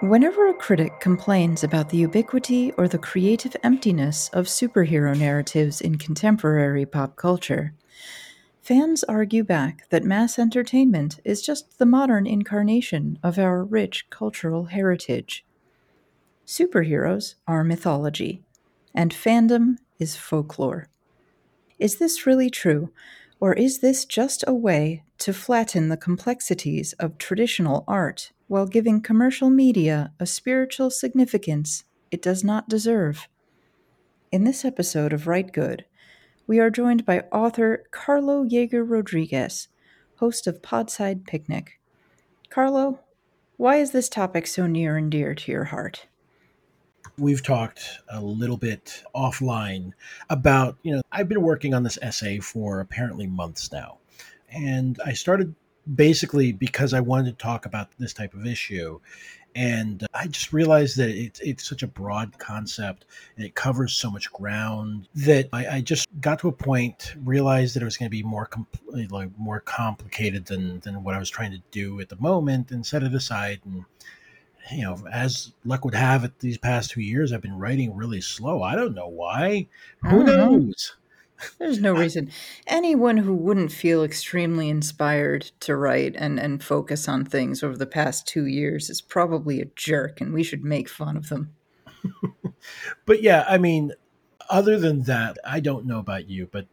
Whenever a critic complains about the ubiquity or the creative emptiness of superhero narratives in contemporary pop culture, fans argue back that mass entertainment is just the modern incarnation of our rich cultural heritage. Superheroes are mythology, and fandom is folklore. Is this really true, or is this just a way to flatten the complexities of traditional art while giving commercial media a spiritual significance it does not deserve? In this episode of Rite Gud, we are joined by author Carlo Jaeger Rodriguez, host of Podside Picnic. Carlo, why is this topic so near and dear to your heart? We've talked a little bit offline about, you know, I've been working on this essay for apparently months now. And I started basically because I wanted to talk about this type of issue. And I just realized that it, it's such a broad concept and it covers so much ground that I, I just got to a point, realized that it was going to be more compl- like more complicated than than what I was trying to do at the moment, and set it aside. And you know, as luck would have it, these past two years, I've been writing really slow. I don't know why. Who knows? There's no reason. Anyone who wouldn't feel extremely inspired to write and, and focus on things over the past two years is probably a jerk, and we should make fun of them. but yeah, I mean, other than that, I don't know about you, but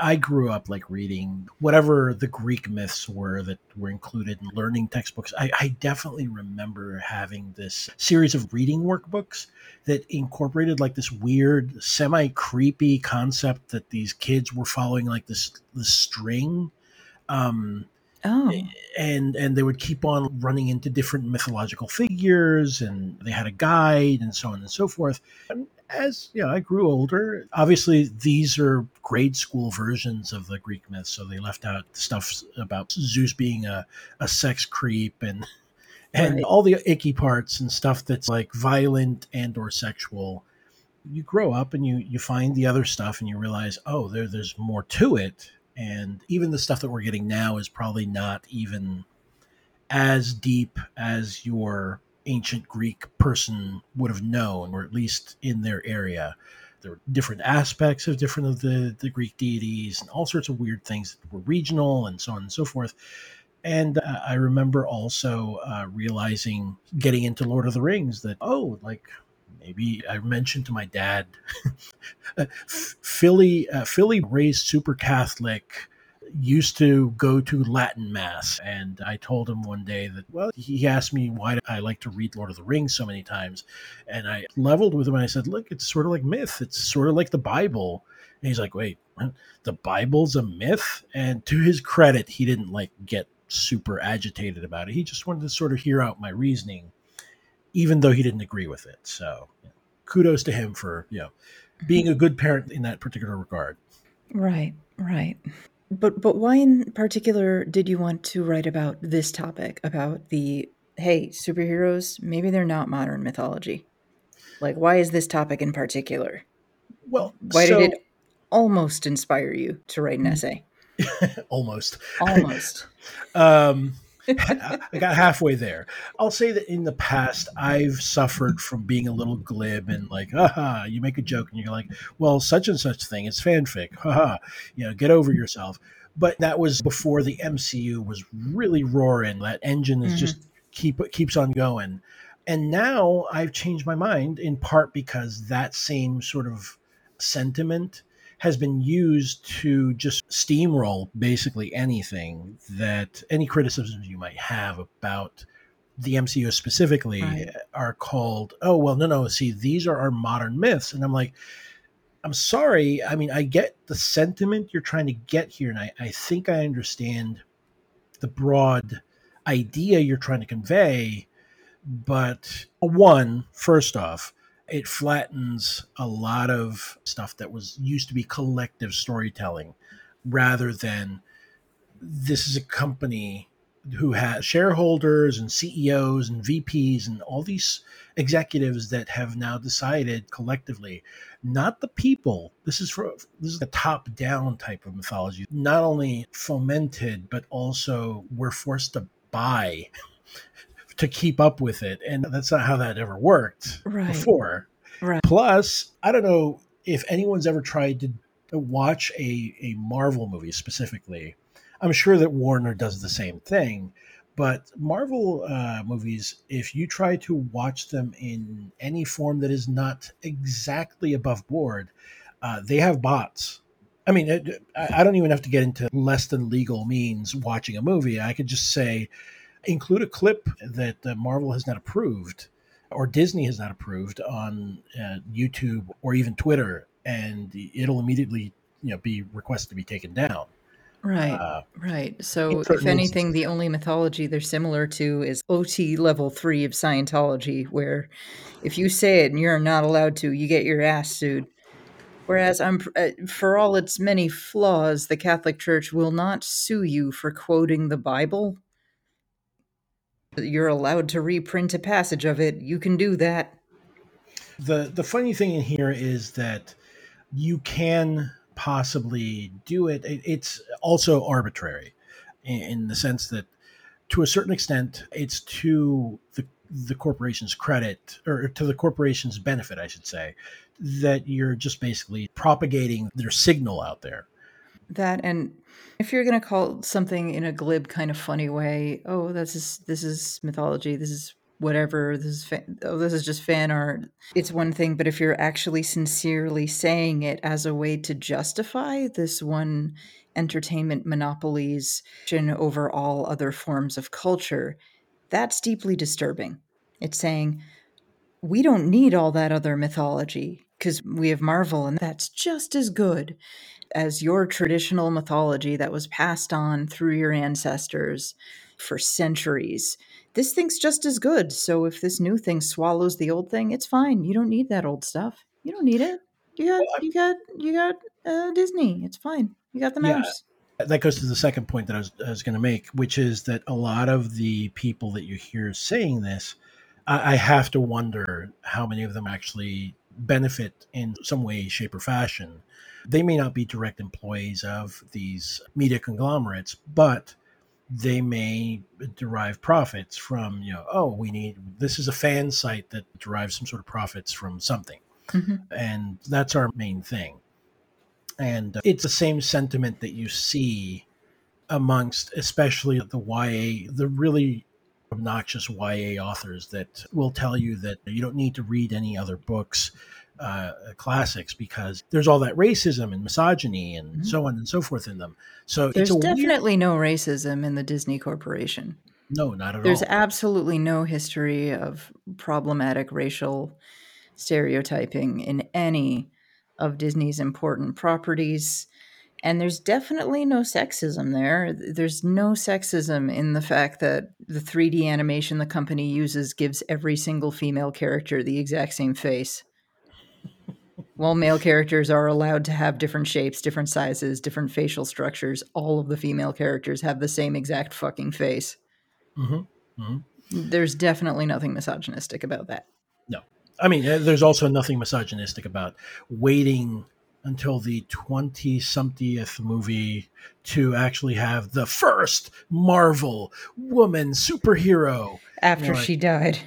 I grew up like reading whatever the Greek myths were that were included in learning textbooks. I, I, definitely remember having this series of reading workbooks that incorporated like this weird, semi creepy concept that these kids were following like this this string. Um, Oh. And and they would keep on running into different mythological figures, and they had a guide, and so on and so forth. And as you know, I grew older. Obviously, these are grade school versions of the Greek myths, so they left out stuff about Zeus being a, a sex creep and and right. all the icky parts and stuff that's like violent and or sexual. You grow up and you you find the other stuff and you realize, oh, there there's more to it. And even the stuff that we're getting now is probably not even as deep as your ancient Greek person would have known, or at least in their area. There were different aspects of different of the, the Greek deities and all sorts of weird things that were regional and so on and so forth. And uh, I remember also uh, realizing getting into Lord of the Rings that, oh, like maybe I mentioned to my dad, Philly, uh, Philly raised super Catholic used to go to Latin Mass. And I told him one day that, well, he asked me why I like to read Lord of the Rings so many times. And I leveled with him and I said, look, it's sort of like myth, it's sort of like the Bible. And he's like, wait, the Bible's a myth? And to his credit, he didn't like get super agitated about it. He just wanted to sort of hear out my reasoning, even though he didn't agree with it. So kudos to him for, you know, being a good parent in that particular regard. Right, right. But but why in particular did you want to write about this topic about the hey, superheroes, maybe they're not modern mythology? Like why is this topic in particular? Well, why so, did it almost inspire you to write an essay? almost. Almost. um I got halfway there. I'll say that in the past, I've suffered from being a little glib and like, aha, you make a joke and you're like, well, such and such thing, it's fanfic. Haha, you know, get over yourself. But that was before the MCU was really roaring. That engine is mm-hmm. just keep keeps on going. And now I've changed my mind in part because that same sort of sentiment has been used to just steamroll basically anything that any criticisms you might have about the MCU specifically Right. are called, oh, well, no, no, see, these are our modern myths. And I'm like, I'm sorry. I mean, I get the sentiment you're trying to get here, and I, I think I understand the broad idea you're trying to convey. But one, first off, it flattens a lot of stuff that was used to be collective storytelling rather than this is a company who has shareholders and CEOs and VPs and all these executives that have now decided collectively, not the people. This is for this is a top down type of mythology, not only fomented but also we're forced to buy to keep up with it, and that's not how that ever worked Right. before. Right. Plus, I don't know if anyone's ever tried to watch a, a Marvel movie specifically. I'm sure that Warner does the same thing, but Marvel uh, movies, if you try to watch them in any form that is not exactly above board, uh, they have bots. I mean, it, I I don't even have to get into less than legal means watching a movie. I could just say, include a clip that uh, Marvel has not approved or Disney has not approved on uh, YouTube or even Twitter, and it'll immediately you know be requested to be taken down. Right. Uh, Right. So, if anything, instances. the only mythology they're similar to is OT level three of Scientology, where if you say it and you're not allowed to, you get your ass sued. Whereas, I'm, uh, for all its many flaws, the Catholic Church will not sue you for quoting the Bible. You're allowed to reprint a passage of it. You can do that. the the funny thing in here is that you can possibly do it. It- It's also arbitrary in, in the sense that, to a certain extent, it's to the the corporation's credit or to the corporation's benefit, I should say, that you're just basically propagating their signal out there. That and if you're going to call something in a glib kind of funny way, oh, this is this is mythology, this is whatever, this is fan, oh, this is just fan art. It's one thing, but if you're actually sincerely saying it as a way to justify this one entertainment monopolies over all other forms of culture, that's deeply disturbing. It's saying we don't need all that other mythology because we have Marvel and that's just as good as your traditional mythology that was passed on through your ancestors for centuries. This thing's just as good. So if this new thing swallows the old thing, it's fine. You don't need that old stuff. You don't need it. You got you got you got uh, Disney. It's fine. You got the Yeah. mouse. That goes to the second point that I was, I was going to make, which is that a lot of the people that you hear saying this, I, I have to wonder how many of them actually benefit in some way, shape, or fashion. They may not be direct employees of these media conglomerates, but they may derive profits from, you know, oh, we need this is a fan site that derives some sort of profits from something. Mhm. And that's our main thing. And it's the same sentiment that you see amongst, especially the YA, the really obnoxious YA authors that will tell you that you don't need to read any other books, uh, classics, because there's all that racism and misogyny and Mhm. so on and so forth in them. So There's it's a weird, definitely no racism in the Disney Corporation. no, not at There's all. There's absolutely no history of problematic racial stereotyping in any of Disney's important properties. And there's definitely no sexism there. There's no sexism in the fact that the 3D animation the company uses gives every single female character the exact same face. While male characters are allowed to have different shapes, different sizes, different facial structures, all of the female characters have the same exact fucking face. hmm hmm There's definitely nothing misogynistic about that. No. I mean, there's also nothing misogynistic about waiting until the 20 somethingth movie to actually have the first Marvel woman superhero. After Right. she died.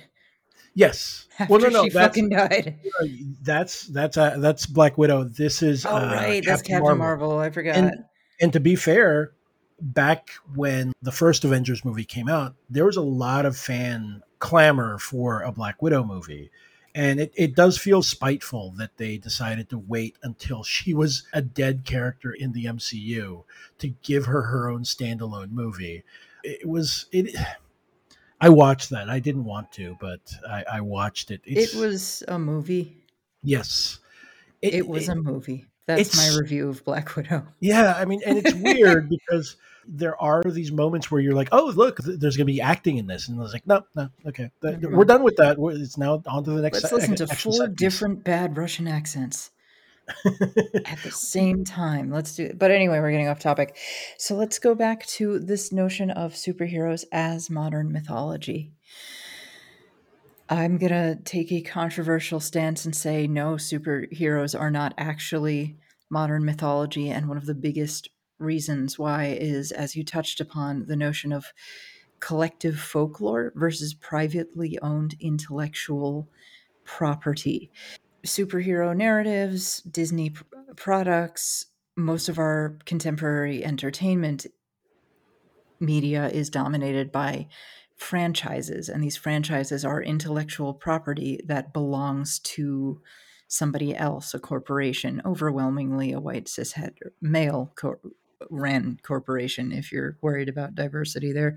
Yes. After well, no, no, she that's, fucking died. that's that's uh, that's Black Widow. This is Oh, uh, right. That's Captain Marvel. I forgot. And- And to be fair, back when the first Avengers movie came out, there was a lot of fan clamor for a Black Widow movie. And it, it does feel spiteful that they decided to wait until she was a dead character in the MCU to give her her own standalone movie. It was it I watched that. I didn't want to, but I, I watched it. It's, it was a movie. Yes, it, it was it, a movie. That's my review of Black Widow. Yeah, I mean, and it's weird because there are these moments where you're like, "Oh, look, there's going to be acting in this," and I was like, "No, no, okay, we're done with that. It's now on to the next." Let's listen to four different bad Russian accents at the same time. Let's do it. But anyway, we're getting off topic. So let's go back to this notion of superheroes as modern mythology. I'm going to take a controversial stance and say no, superheroes are not actually modern mythology. And one of the biggest reasons why is, as you touched upon, the notion of collective folklore versus privately owned intellectual property. Superhero narratives, Disney pr- products, most of our contemporary entertainment media is dominated by franchises, and these franchises are intellectual property that belongs to somebody else, a corporation, overwhelmingly a white cishet male cor- ran corporation. If you're worried about diversity there,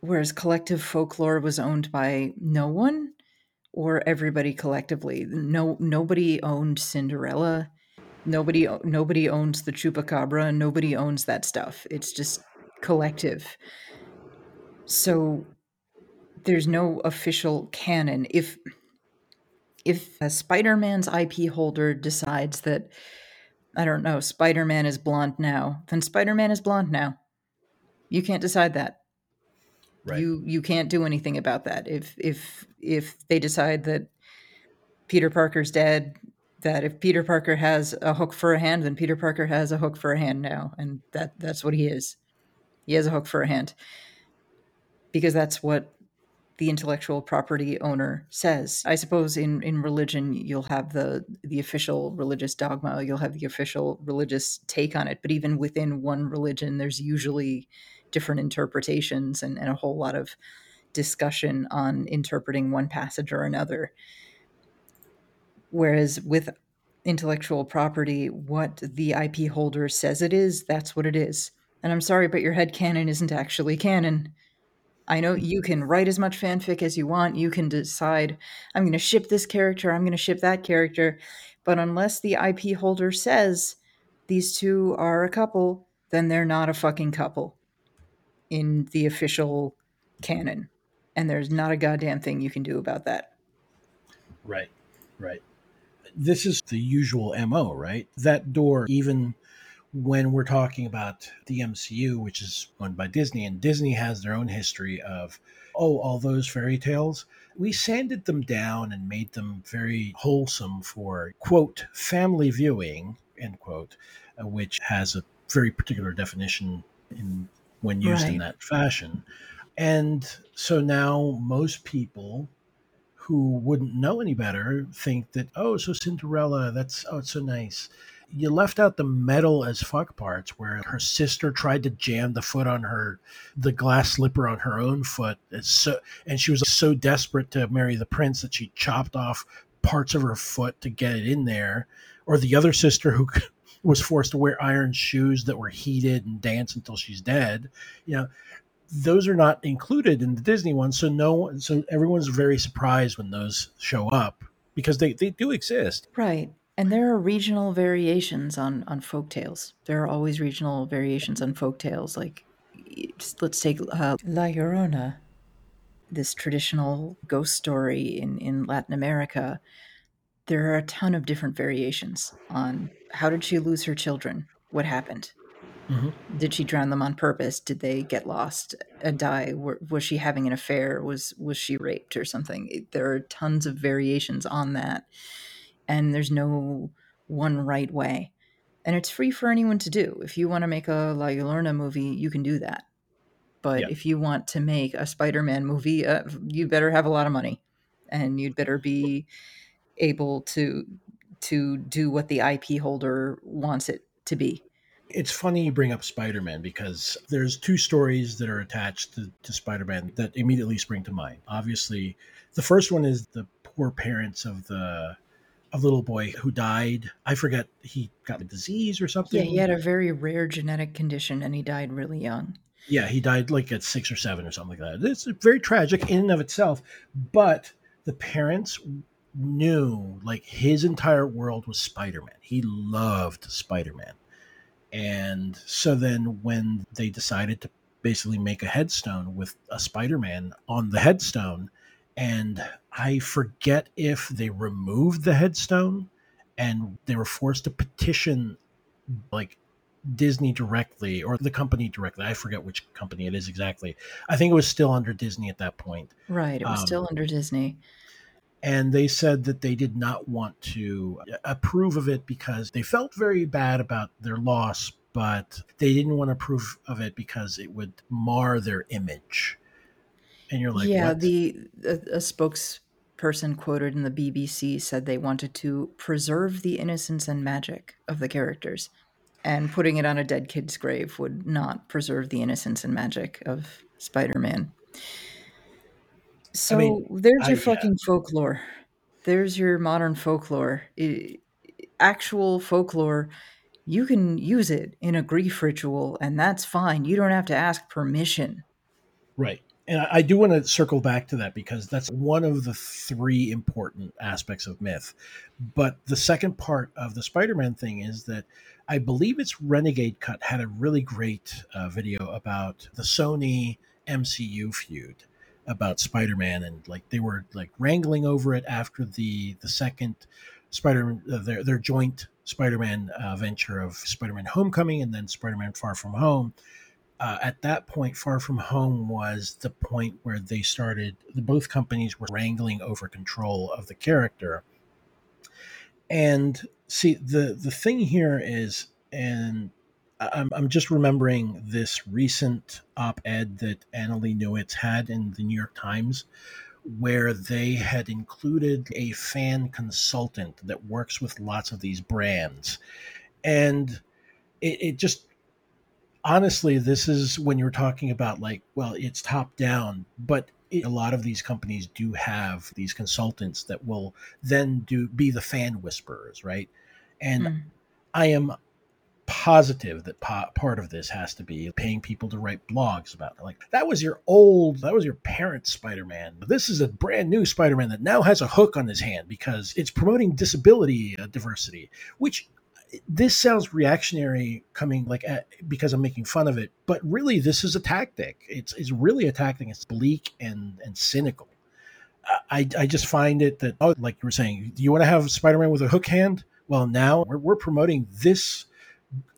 whereas collective folklore was owned by no one or everybody collectively. No, nobody owned Cinderella. Nobody, nobody owns the chupacabra. Nobody owns that stuff. It's just collective so there's no official canon. If if a Spider-Man's IP holder decides that I don't know, Spider-Man is blonde now, then Spider-Man is blonde now. You can't decide that. Right. You you can't do anything about that. If if if they decide that Peter Parker's dead, that if Peter Parker has a hook for a hand, then Peter Parker has a hook for a hand now, and that that's what he is. He has a hook for a hand because that's what the intellectual property owner says. I suppose in, in religion you'll have the the official religious dogma, you'll have the official religious take on it, but even within one religion there's usually different interpretations and, and a whole lot of discussion on interpreting one passage or another. Whereas with intellectual property, what the IP holder says it is, that's what it is. And I'm sorry, but your head canon isn't actually canon. I know you can write as much fanfic as you want. You can decide, I'm going to ship this character, I'm going to ship that character. But unless the IP holder says these two are a couple, then they're not a fucking couple in the official canon. And there's not a goddamn thing you can do about that. Right, right. This is the usual MO, right? That door, even when we're talking about the MCU, which is owned by Disney, and Disney has their own history of, oh, all those fairy tales, we sanded them down and made them very wholesome for, quote, family viewing, end quote, uh, which has a very particular definition in when used right. in that fashion. And so now most people who wouldn't know any better think that, oh, so Cinderella, that's, oh, it's so nice you left out the metal as fuck parts where her sister tried to jam the foot on her the glass slipper on her own foot so and she was so desperate to marry the prince that she chopped off parts of her foot to get it in there or the other sister who was forced to wear iron shoes that were heated and dance until she's dead you know those are not included in the disney one so no so everyone's very surprised when those show up because they, they do exist right and there are regional variations on on folk tales. There are always regional variations on folk tales. Like, let's take uh, La Llorona, this traditional ghost story in in Latin America. There are a ton of different variations on how did she lose her children? What happened? Mm-hmm. Did she drown them on purpose? Did they get lost and die? was she having an affair? Was was she raped or something? There are tons of variations on that and there's no one right way. And it's free for anyone to do. If you want to make a La Llorona movie, you can do that. But yeah. if you want to make a Spider-Man movie, uh, you better have a lot of money, and you'd better be able to to do what the IP holder wants it to be. It's funny you bring up Spider-Man because there's two stories that are attached to, to Spider-Man that immediately spring to mind. Obviously, the first one is the poor parents of the a little boy who died. I forget he got a disease or something. Yeah, he had a very rare genetic condition and he died really young. Yeah, he died like at six or seven or something like that. It's very tragic in and of itself, but the parents knew like his entire world was Spider-Man. He loved Spider-Man. And so then when they decided to basically make a headstone with a Spider-Man on the headstone and I forget if they removed the headstone and they were forced to petition like Disney directly or the company directly. I forget which company it is exactly. I think it was still under Disney at that point. Right, it was um, still under Disney. And they said that they did not want to approve of it because they felt very bad about their loss, but they didn't want to approve of it because it would mar their image. And you're like, yeah, what? the a, a spokesperson quoted in the BBC said they wanted to preserve the innocence and magic of the characters and putting it on a dead kid's grave would not preserve the innocence and magic of Spider-Man. So I mean, there's your I, fucking yeah. folklore. There's your modern folklore. It, actual folklore, you can use it in a grief ritual, and that's fine. You don't have to ask permission. Right. And I do want to circle back to that because that's one of the three important aspects of myth. But the second part of the Spider Man thing is that I believe it's Renegade Cut had a really great uh, video about the Sony MCU feud about Spider-Man and like they were like wrangling over it after the the second Spider uh, their their joint Spider-Man uh, venture of Spider-Man Homecoming and then Spider-Man Far From Home. Uh, at that point, Far From Home was the point where they started. The, both companies were wrangling over control of the character, and see the the thing here is and I'm, I'm just remembering this recent op-ed that Annalee Newitz had in the New York Times where they had included a fan consultant that works with lots of these brands and it, it just honestly this is when you're talking about like well it's top down but a lot of these companies do have these consultants that will then do be the fan whisperers, right? And mm. I am positive that po- part of this has to be paying people to write blogs about like that was your old that was your parent spider-man this is a brand new spider-man that now has a hook on his hand because it's promoting disability uh, diversity which this sounds reactionary coming like at, because I'm making fun of it, but really this is a tactic. It's it's really a tactic. It's bleak and and cynical. I I just find it that oh like you were saying, do you want to have Spider-Man with a hook hand? Well, now we're, we're promoting this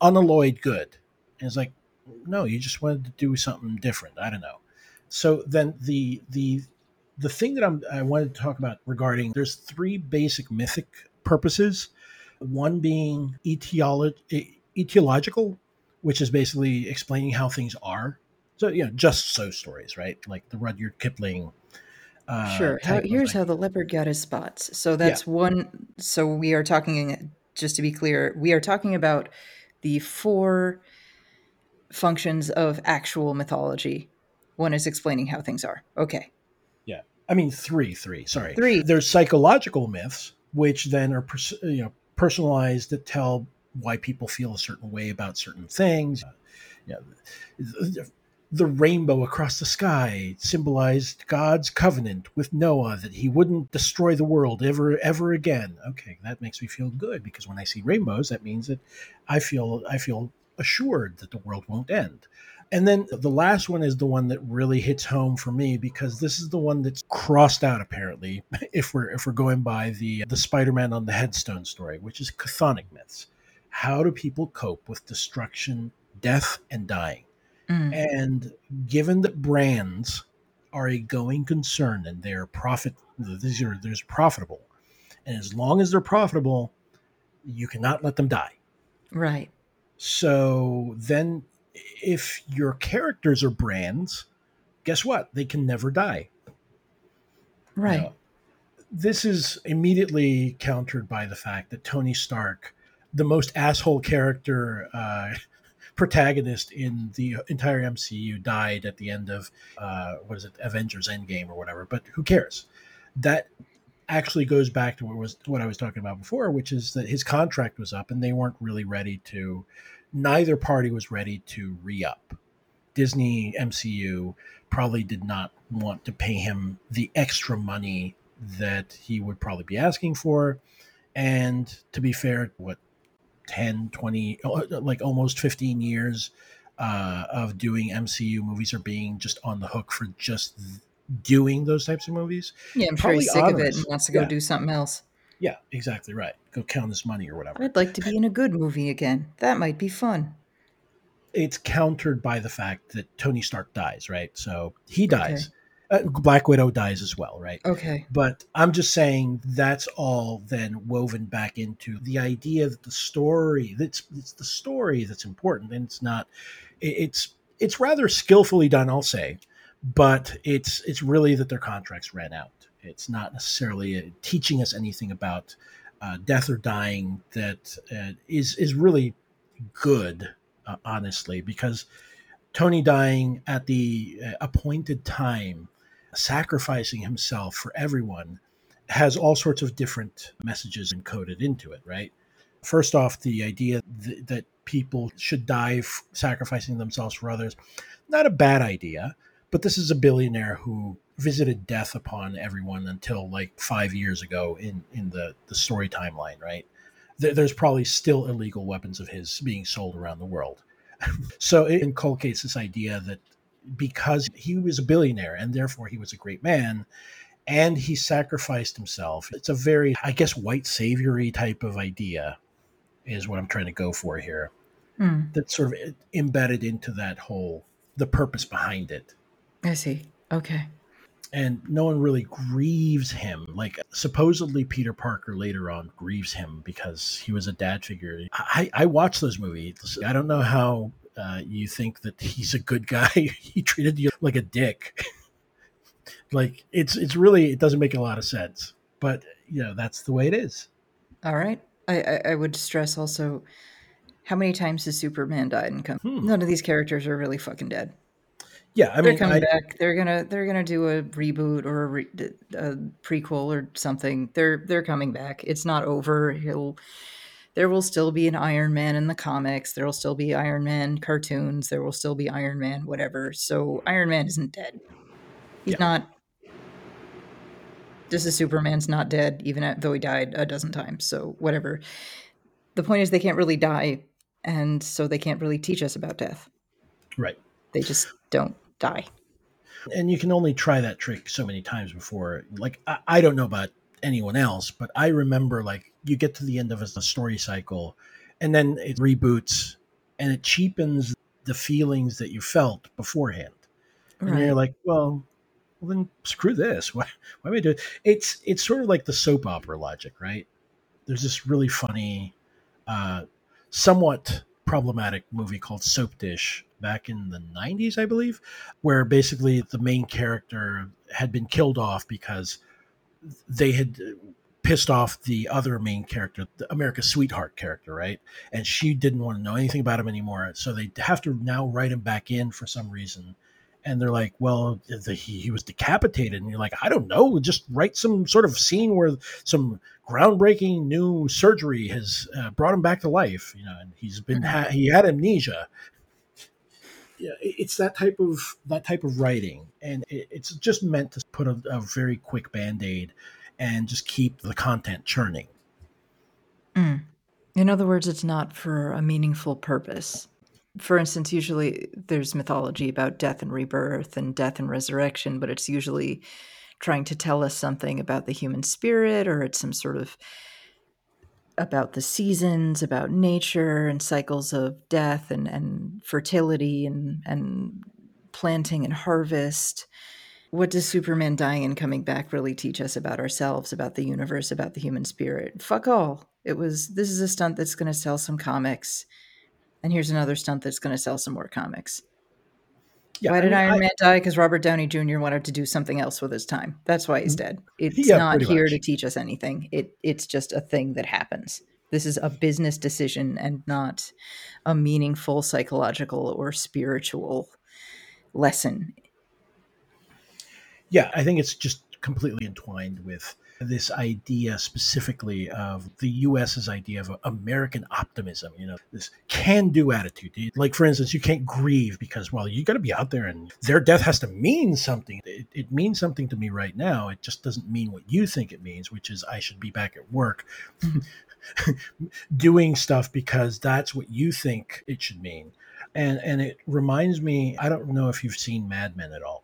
unalloyed good, and it's like no, you just wanted to do something different. I don't know. So then the the the thing that I'm I wanted to talk about regarding there's three basic mythic purposes one being etiolo- etiological, which is basically explaining how things are. So, you know, just so stories, right? Like the Rudyard Kipling. Uh, sure. How, here's how the leopard got his spots. So that's yeah. one. So we are talking, just to be clear, we are talking about the four functions of actual mythology. One is explaining how things are. Okay. Yeah. I mean, three, three, sorry. Three. There's psychological myths, which then are, you know, personalized that tell why people feel a certain way about certain things. You know, the, rainbow across the sky symbolized God's covenant with Noah that he wouldn't destroy the world ever ever again. Okay, that makes me feel good because when I see rainbows, that means that I feel I feel assured that the world won't end. And then the last one is the one that really hits home for me because this is the one that's crossed out apparently if we're if we're going by the the Spider-Man on the headstone story, which is chthonic myths. How do people cope with destruction, death and dying? Mm. And given that brands are a going concern and they're profit these are there's profitable. And as long as they're profitable, you cannot let them die. Right. So then if your characters are brands, guess what? They can never die. Right. This is immediately countered by the fact that Tony Stark, the most asshole character uh, protagonist in the entire MCU, died at the end of uh, what is it, Avengers Endgame or whatever. But who cares? That actually goes back to what was what I was talking about before, which is that his contract was up and they weren't really ready to neither party was ready to re up Disney MCU probably did not want to pay him the extra money that he would probably be asking for. And to be fair, what 10, 20, like almost 15 years uh, of doing MCU movies or being just on the hook for just doing those types of movies. Yeah, I'm he's sick of it and wants to go yeah. do something else. Yeah, exactly right. Go count his money or whatever. I'd like to be in a good movie again. That might be fun. It's countered by the fact that Tony Stark dies, right? So he dies. Okay. Uh, Black Widow dies as well, right? Okay. But I'm just saying that's all then woven back into the idea that the story that's it's the story that's important and it's not it's it's rather skillfully done, I'll say, but it's it's really that their contracts ran out. It's not necessarily uh, teaching us anything about uh, death or dying that uh, is is really good, uh, honestly, because Tony dying at the uh, appointed time, sacrificing himself for everyone, has all sorts of different messages encoded into it. Right. First off, the idea th- that people should die f- sacrificing themselves for others, not a bad idea. But this is a billionaire who visited death upon everyone until like five years ago in in the the story timeline, right? There's probably still illegal weapons of his being sold around the world. so it inculcates this idea that because he was a billionaire and therefore he was a great man and he sacrificed himself. It's a very, I guess, white saviory type of idea, is what I'm trying to go for here. Mm. That's sort of embedded into that whole the purpose behind it. I see. Okay and no one really grieves him. Like supposedly Peter Parker later on grieves him because he was a dad figure. I, I watched those movies. I don't know how uh, you think that he's a good guy. he treated you like a dick. like it's it's really it doesn't make a lot of sense. But you know that's the way it is. All right. I, I, I would stress also how many times has Superman died and come? Hmm. None of these characters are really fucking dead yeah, I mean, they're coming I, back. They're gonna they're gonna do a reboot or a, re, a, prequel or something. They're they're coming back. It's not over. He'll there will still be an Iron Man in the comics. There will still be Iron Man cartoons. There will still be Iron Man whatever. So Iron Man isn't dead. He's yeah. not. This is Superman's not dead, even though he died a dozen times. So whatever. The point is, they can't really die, and so they can't really teach us about death. Right. They just don't die. And you can only try that trick so many times before. Like, I, I don't know about anyone else, but I remember like you get to the end of a story cycle and then it reboots and it cheapens the feelings that you felt beforehand. Right. And you're like, well, well then screw this. Why, why am I doing it's it's sort of like the soap opera logic, right? There's this really funny, uh, somewhat problematic movie called Soap Dish back in the 90s, I believe, where basically the main character had been killed off because they had pissed off the other main character, the America's sweetheart character, right? And she didn't want to know anything about him anymore. So they have to now write him back in for some reason. And they're like, well, the, he, he was decapitated. And you're like, I don't know. Just write some sort of scene where some groundbreaking new surgery has uh, brought him back to life. You know, and he's been, mm-hmm. ha- he had amnesia Yeah, it's that type of that type of writing, and it's just meant to put a, a very quick band aid and just keep the content churning. Mm. In other words, it's not for a meaningful purpose. For instance, usually there's mythology about death and rebirth and death and resurrection, but it's usually trying to tell us something about the human spirit or it's some sort of about the seasons, about nature and cycles of death and, and fertility and, and planting and harvest. What does Superman dying and coming back really teach us about ourselves, about the universe, about the human spirit? Fuck all. It was this is a stunt that's going to sell some comics. And here's another stunt that's going to sell some more comics. Yeah, why did I mean, Iron I, Man die? Because Robert Downey Jr. wanted to do something else with his time. That's why he's mm, dead. It's yeah, not here much. to teach us anything. It it's just a thing that happens. This is a business decision and not a meaningful psychological or spiritual lesson. Yeah, I think it's just completely entwined with this idea specifically of the US's idea of American optimism, you know, this can do attitude. Like, for instance, you can't grieve because, well, you got to be out there and their death has to mean something. It, it, means something to me right now. It just doesn't mean what you think it means, which is I should be back at work. doing stuff because that's what you think it should mean. And and it reminds me, I don't know if you've seen Mad Men at all.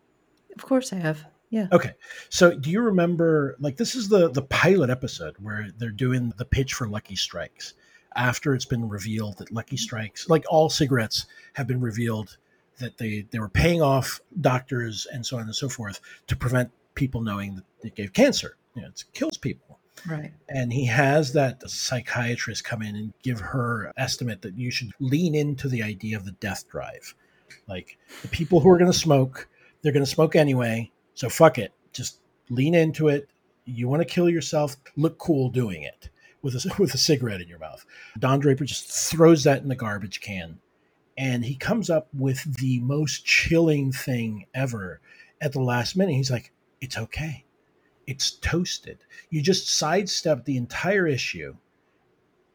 Of course I have. Yeah. Okay. So do you remember like this is the the pilot episode where they're doing the pitch for Lucky Strikes after it's been revealed that Lucky mm-hmm. Strikes, like all cigarettes have been revealed that they they were paying off doctors and so on and so forth to prevent people knowing that it gave cancer. You know, it kills people. Right. And he has that psychiatrist come in and give her estimate that you should lean into the idea of the death drive. Like the people who are going to smoke, they're going to smoke anyway. So fuck it. Just lean into it. You want to kill yourself, look cool doing it with a, with a cigarette in your mouth. Don Draper just throws that in the garbage can. And he comes up with the most chilling thing ever at the last minute. He's like, it's okay it's toasted. You just sidestep the entire issue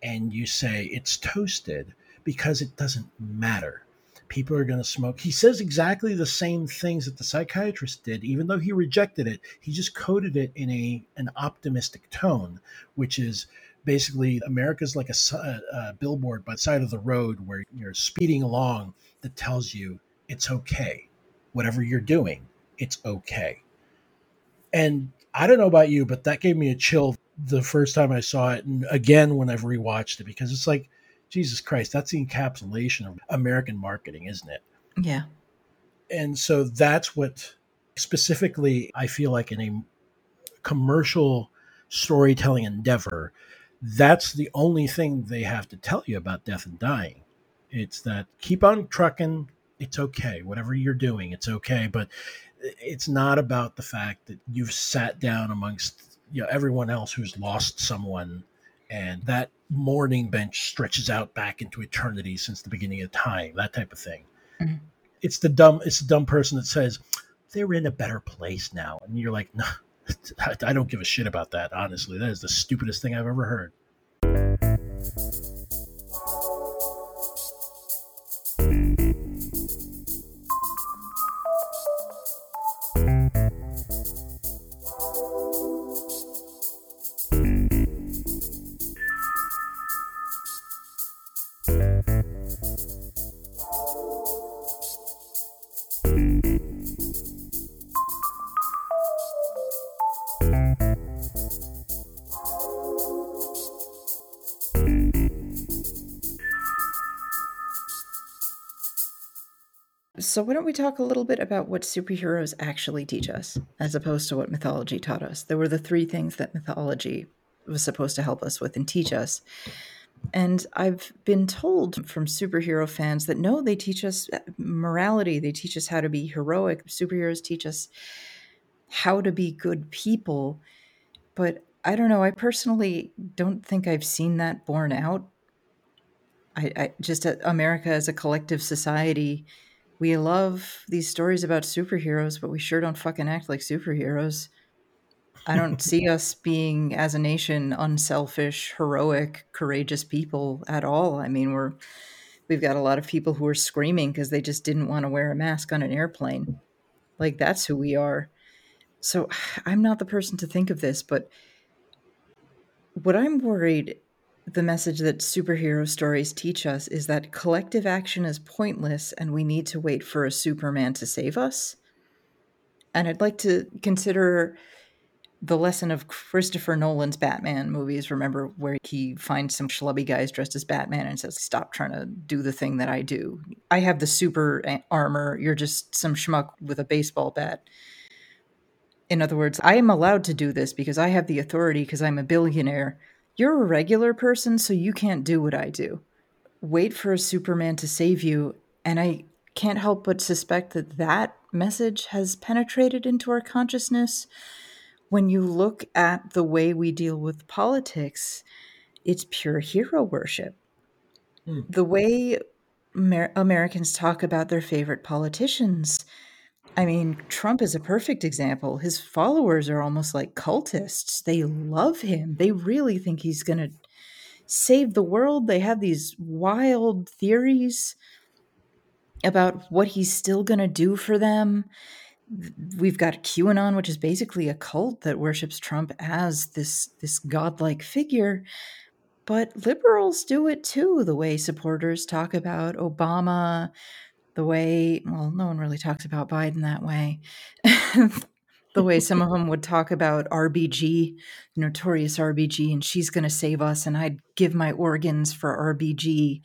and you say it's toasted because it doesn't matter. People are going to smoke. He says exactly the same things that the psychiatrist did, even though he rejected it. He just coded it in a an optimistic tone, which is basically America's like a, a billboard by the side of the road where you're speeding along that tells you it's okay. Whatever you're doing, it's okay. And I don't know about you, but that gave me a chill the first time I saw it, and again when I've rewatched it because it's like, Jesus Christ, that's the encapsulation of American marketing, isn't it? Yeah. And so that's what specifically I feel like in a commercial storytelling endeavor, that's the only thing they have to tell you about death and dying. It's that keep on trucking, it's okay. Whatever you're doing, it's okay. But it's not about the fact that you've sat down amongst you know everyone else who's lost someone and that mourning bench stretches out back into eternity since the beginning of time that type of thing. Mm-hmm. it's the dumb it's the dumb person that says they're in a better place now. And you're like no i don't give a shit about that honestly. That is the stupidest thing i've ever heard So, why don't we talk a little bit about what superheroes actually teach us, as opposed to what mythology taught us? There were the three things that mythology was supposed to help us with and teach us. And I've been told from superhero fans that no, they teach us morality, they teach us how to be heroic. Superheroes teach us how to be good people. But I don't know, I personally don't think I've seen that borne out. I, I just uh, America as a collective society we love these stories about superheroes, but we sure don't fucking act like superheroes. I don't see us being, as a nation, unselfish, heroic, courageous people at all. I mean, we're we've got a lot of people who are screaming because they just didn't want to wear a mask on an airplane. Like that's who we are. So I'm not the person to think of this, but what I'm worried the message that superhero stories teach us is that collective action is pointless and we need to wait for a Superman to save us. And I'd like to consider the lesson of Christopher Nolan's Batman movies. Remember where he finds some schlubby guys dressed as Batman and says, Stop trying to do the thing that I do. I have the super eh, armor. You're just some schmuck with a baseball bat. In other words, I am allowed to do this because I have the authority because I'm a billionaire you're a regular person, so you can't do what I do. Wait for a Superman to save you. And I can't help but suspect that that message has penetrated into our consciousness. When you look at the way we deal with politics, it's pure hero worship. Mm. The way Amer- Americans talk about their favorite politicians, I mean, Trump is a perfect example. His followers are almost like cultists. They love him. They really think he's going to save the world. They have these wild theories about what he's still going to do for them. We've got QAnon, which is basically a cult that worships Trump as this this godlike figure. But liberals do it too, the way supporters talk about Obama, the way, well, no one really talks about Biden that way. the way some of them would talk about RBG, notorious RBG, and she's going to save us, and I'd give my organs for RBG.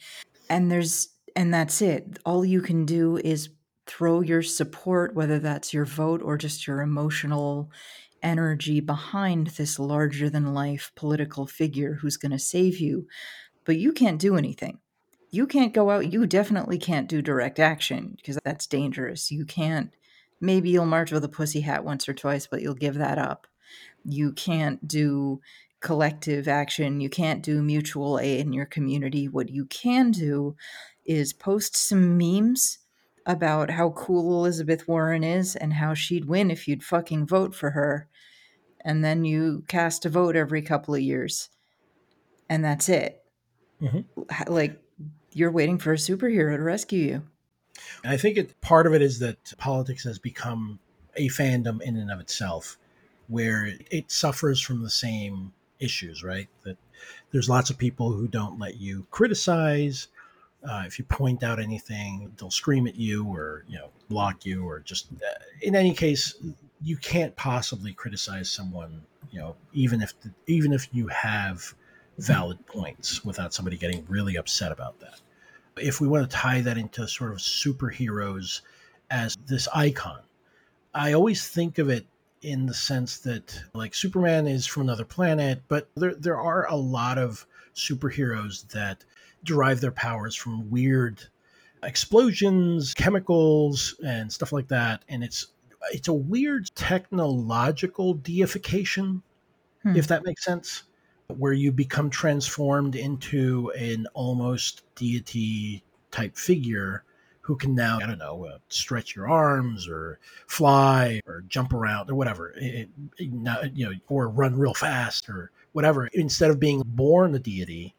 And there's, and that's it. All you can do is throw your support, whether that's your vote or just your emotional energy behind this larger than life political figure who's going to save you. But you can't do anything you can't go out. You definitely can't do direct action because that's dangerous. You can't. Maybe you'll march with a pussy hat once or twice, but you'll give that up. You can't do collective action. You can't do mutual aid in your community. What you can do is post some memes about how cool Elizabeth Warren is and how she'd win if you'd fucking vote for her. And then you cast a vote every couple of years. And that's it. Mm-hmm. Like, you're waiting for a superhero to rescue you. I think it, part of it is that politics has become a fandom in and of itself, where it suffers from the same issues, right? That there's lots of people who don't let you criticize. Uh, if you point out anything, they'll scream at you or you know block you or just. Uh, in any case, you can't possibly criticize someone, you know, even if the, even if you have valid points without somebody getting really upset about that if we want to tie that into sort of superheroes as this icon, I always think of it in the sense that like Superman is from another planet, but there there are a lot of superheroes that derive their powers from weird explosions, chemicals, and stuff like that. And it's it's a weird technological deification, hmm. if that makes sense where you become transformed into an almost deity type figure who can now, I don't know, uh, stretch your arms or fly or jump around or whatever, it, it, you know, or run real fast or whatever. Instead of being born a deity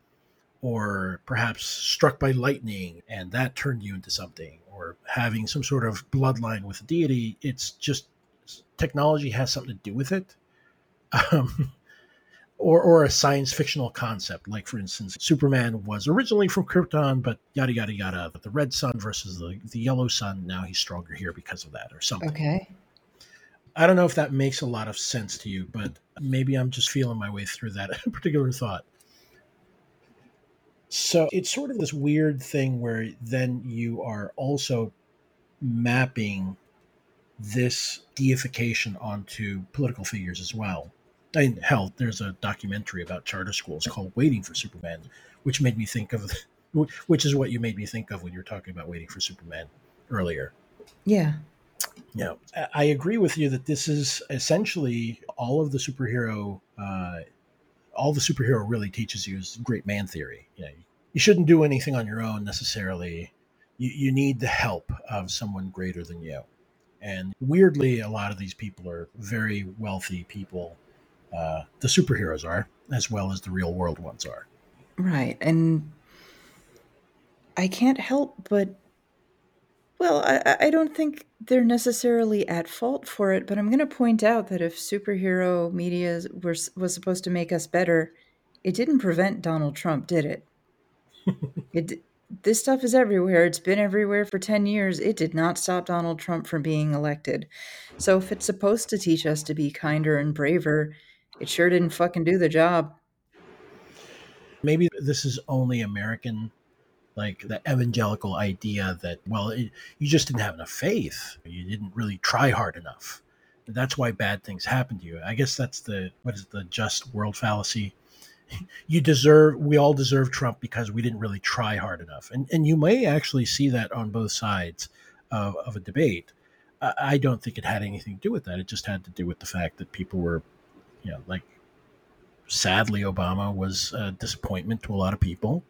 or perhaps struck by lightning and that turned you into something or having some sort of bloodline with a deity, it's just technology has something to do with it. Um, or, or a science fictional concept. Like, for instance, Superman was originally from Krypton, but yada, yada, yada. But the red sun versus the, the yellow sun, now he's stronger here because of that, or something. Okay. I don't know if that makes a lot of sense to you, but maybe I'm just feeling my way through that particular thought. So it's sort of this weird thing where then you are also mapping this deification onto political figures as well. I mean, hell, there's a documentary about charter schools called Waiting for Superman, which made me think of, which is what you made me think of when you were talking about Waiting for Superman earlier. Yeah. Yeah, I agree with you that this is essentially all of the superhero, uh, all the superhero really teaches you is great man theory. You know, you shouldn't do anything on your own necessarily. You, you need the help of someone greater than you. And weirdly, a lot of these people are very wealthy people uh, the superheroes are, as well as the real world ones are. Right. And I can't help but, well, I, I don't think they're necessarily at fault for it, but I'm going to point out that if superhero media was, was supposed to make us better, it didn't prevent Donald Trump, did it? it this stuff is everywhere. It's been everywhere for 10 years. It did not stop Donald Trump from being elected. So if it's supposed to teach us to be kinder and braver, it sure didn't fucking do the job. Maybe this is only American, like the evangelical idea that, well, it, you just didn't have enough faith. You didn't really try hard enough. That's why bad things happen to you. I guess that's the, what is the just world fallacy? You deserve, we all deserve Trump because we didn't really try hard enough. And, and you may actually see that on both sides of, of a debate. I don't think it had anything to do with that. It just had to do with the fact that people were you know, like sadly, Obama was a disappointment to a lot of people.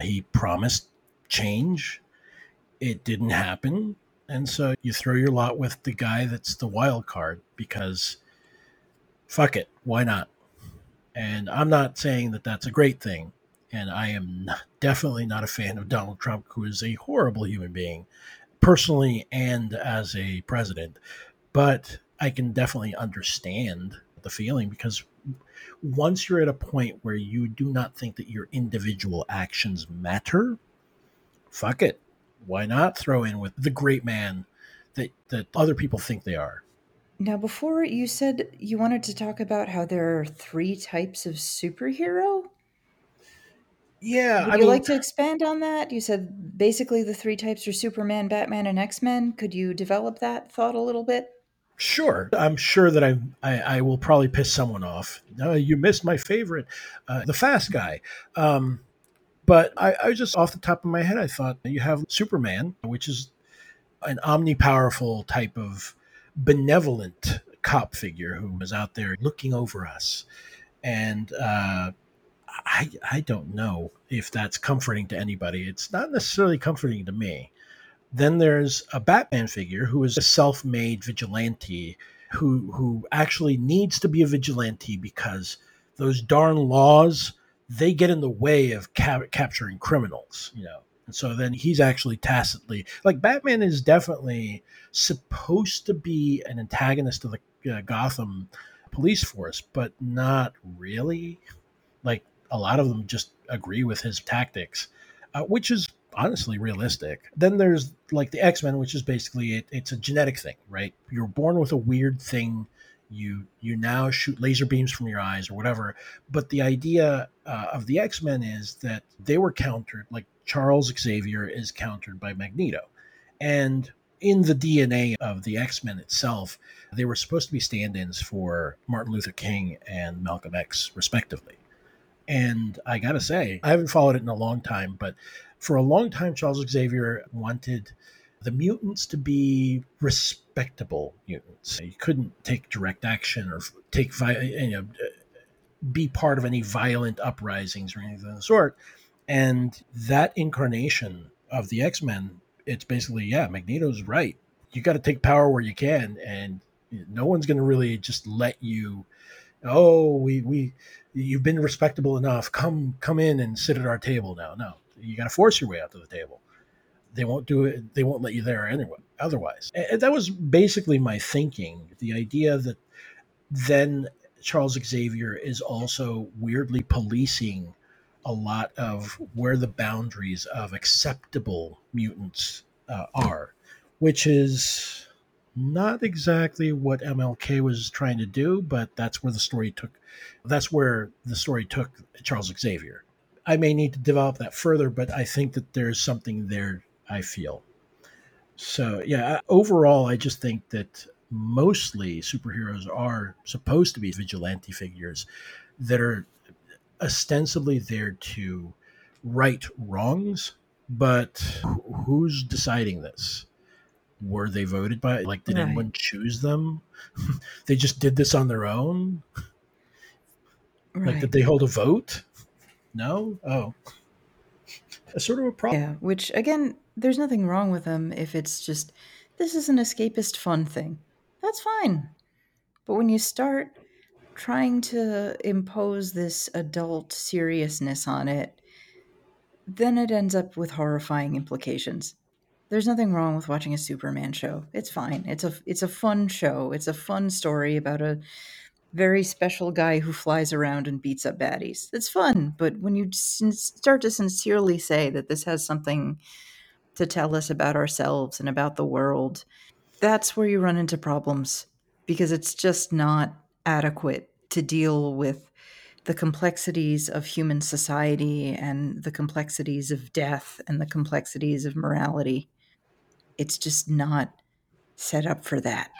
He promised change. It didn't happen. And so you throw your lot with the guy that's the wild card because fuck it, why not? And I'm not saying that that's a great thing. And I am not, definitely not a fan of Donald Trump, who is a horrible human being, personally and as a president. But I can definitely understand the feeling because once you're at a point where you do not think that your individual actions matter, fuck it. Why not throw in with the great man that, that other people think they are? Now, before you said you wanted to talk about how there are three types of superhero. Yeah, Would I you mean, like to expand on that? You said basically the three types are Superman, Batman, and X Men. Could you develop that thought a little bit? Sure, I'm sure that I I, I will probably piss someone off. No, you missed my favorite, uh, the fast guy. Um, but I, I just off the top of my head. I thought you have Superman, which is an omnipowerful type of benevolent cop figure who is out there looking over us, and uh, I I don't know if that's comforting to anybody. It's not necessarily comforting to me. Then there's a Batman figure who is a self-made vigilante who who actually needs to be a vigilante because those darn laws they get in the way of ca- capturing criminals, you know. And so then he's actually tacitly like Batman is definitely supposed to be an antagonist of the uh, Gotham police force, but not really. Like a lot of them just agree with his tactics, uh, which is honestly realistic. Then there's like the X Men, which is basically it, it's a genetic thing, right? You're born with a weird thing. You you now shoot laser beams from your eyes or whatever. But the idea uh, of the X Men is that they were countered. Like Charles Xavier is countered by Magneto, and in the DNA of the X Men itself, they were supposed to be stand-ins for Martin Luther King and Malcolm X, respectively. And I gotta say, I haven't followed it in a long time, but for a long time, Charles Xavier wanted the mutants to be respectable mutants. You couldn't take direct action or take you know be part of any violent uprisings or anything of the sort. And that incarnation of the X Men, it's basically yeah, Magneto's right. You got to take power where you can, and no one's going to really just let you. Oh, we we you've been respectable enough. Come come in and sit at our table now. No, you got to force your way out to the table. They won't do it. They won't let you there anyway. Otherwise, and that was basically my thinking. The idea that then Charles Xavier is also weirdly policing a lot of where the boundaries of acceptable mutants uh, are, which is not exactly what MLK was trying to do, but that's where the story took. That's where the story took Charles Xavier. I may need to develop that further, but I think that there's something there. I feel. So yeah, overall, I just think that mostly superheroes are supposed to be vigilante figures that are ostensibly there to right wrongs, but who's deciding this? Were they voted by? Like, did Right. anyone choose them? they just did this on their own. Like, did they hold a vote? No. Oh, That's sort of a problem. Yeah, which again, there's nothing wrong with them if it's just this is an escapist fun thing. That's fine. But when you start trying to impose this adult seriousness on it, then it ends up with horrifying implications. There's nothing wrong with watching a Superman show. It's fine. It's a it's a fun show. It's a fun story about a very special guy who flies around and beats up baddies. It's fun, but when you sin- start to sincerely say that this has something to tell us about ourselves and about the world, that's where you run into problems because it's just not adequate to deal with the complexities of human society and the complexities of death and the complexities of morality. It's just not set up for that.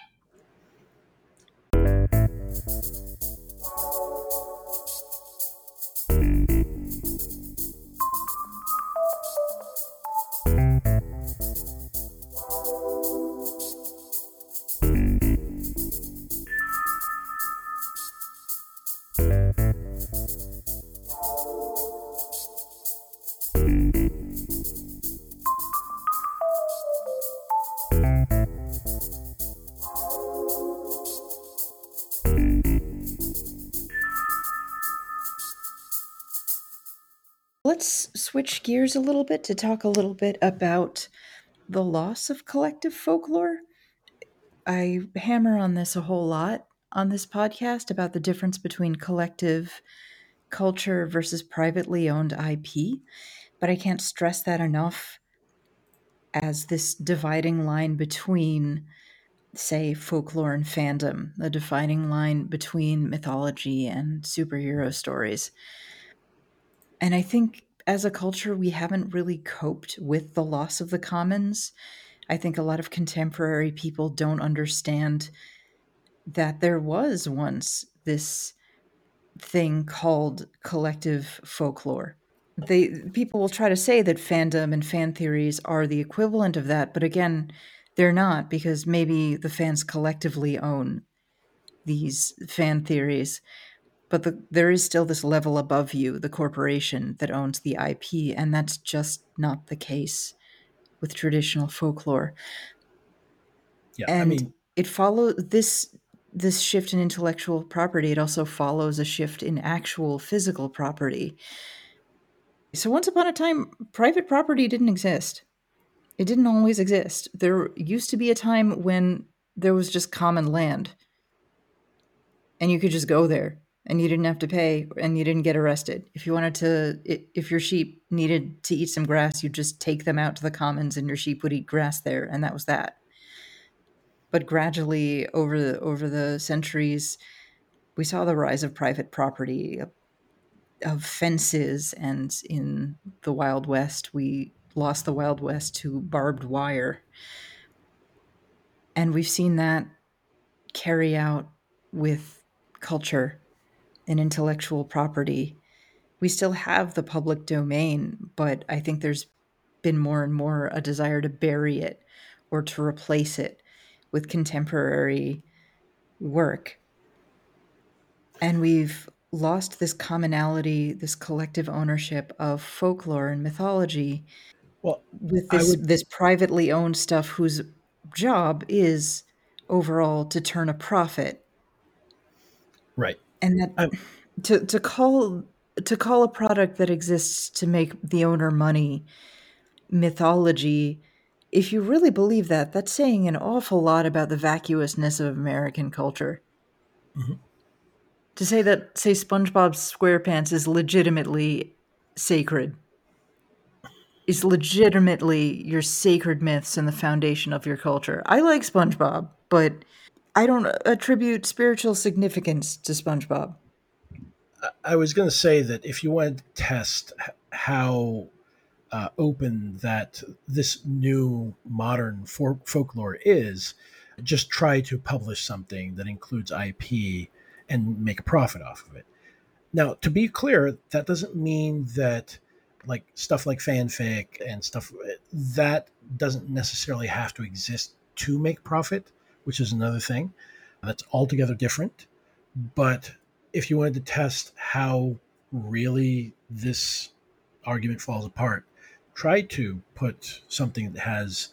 Gears a little bit to talk a little bit about the loss of collective folklore. I hammer on this a whole lot on this podcast about the difference between collective culture versus privately owned IP, but I can't stress that enough as this dividing line between, say, folklore and fandom, the dividing line between mythology and superhero stories. And I think as a culture, we haven't really coped with the loss of the commons. I think a lot of contemporary people don't understand that there was once this thing called collective folklore. They people will try to say that fandom and fan theories are the equivalent of that, but again, they're not because maybe the fans collectively own these fan theories. But the, there is still this level above you, the corporation that owns the IP, and that's just not the case with traditional folklore. Yeah, and I mean, it follows this this shift in intellectual property it also follows a shift in actual physical property. So once upon a time private property didn't exist. It didn't always exist. There used to be a time when there was just common land and you could just go there and you didn't have to pay and you didn't get arrested. If you wanted to if your sheep needed to eat some grass you'd just take them out to the commons and your sheep would eat grass there and that was that. But gradually over the over the centuries we saw the rise of private property of, of fences and in the wild west we lost the wild west to barbed wire. And we've seen that carry out with culture and intellectual property we still have the public domain but i think there's been more and more a desire to bury it or to replace it with contemporary work. And we've lost this commonality, this collective ownership of folklore and mythology well, with this would, this privately owned stuff whose job is overall to turn a profit. Right. And that to to call to call a product that exists to make the owner money mythology if you really believe that, that's saying an awful lot about the vacuousness of American culture. Mm-hmm. To say that, say, SpongeBob SquarePants is legitimately sacred, is legitimately your sacred myths and the foundation of your culture. I like SpongeBob, but I don't attribute spiritual significance to SpongeBob. I was going to say that if you want to test how uh, open that this new modern for- folklore is, just try to publish something that includes IP and make a profit off of it. Now, to be clear, that doesn't mean that like stuff like fanfic and stuff that doesn't necessarily have to exist to make profit, which is another thing that's altogether different. But if you wanted to test how really this argument falls apart, try to put something that has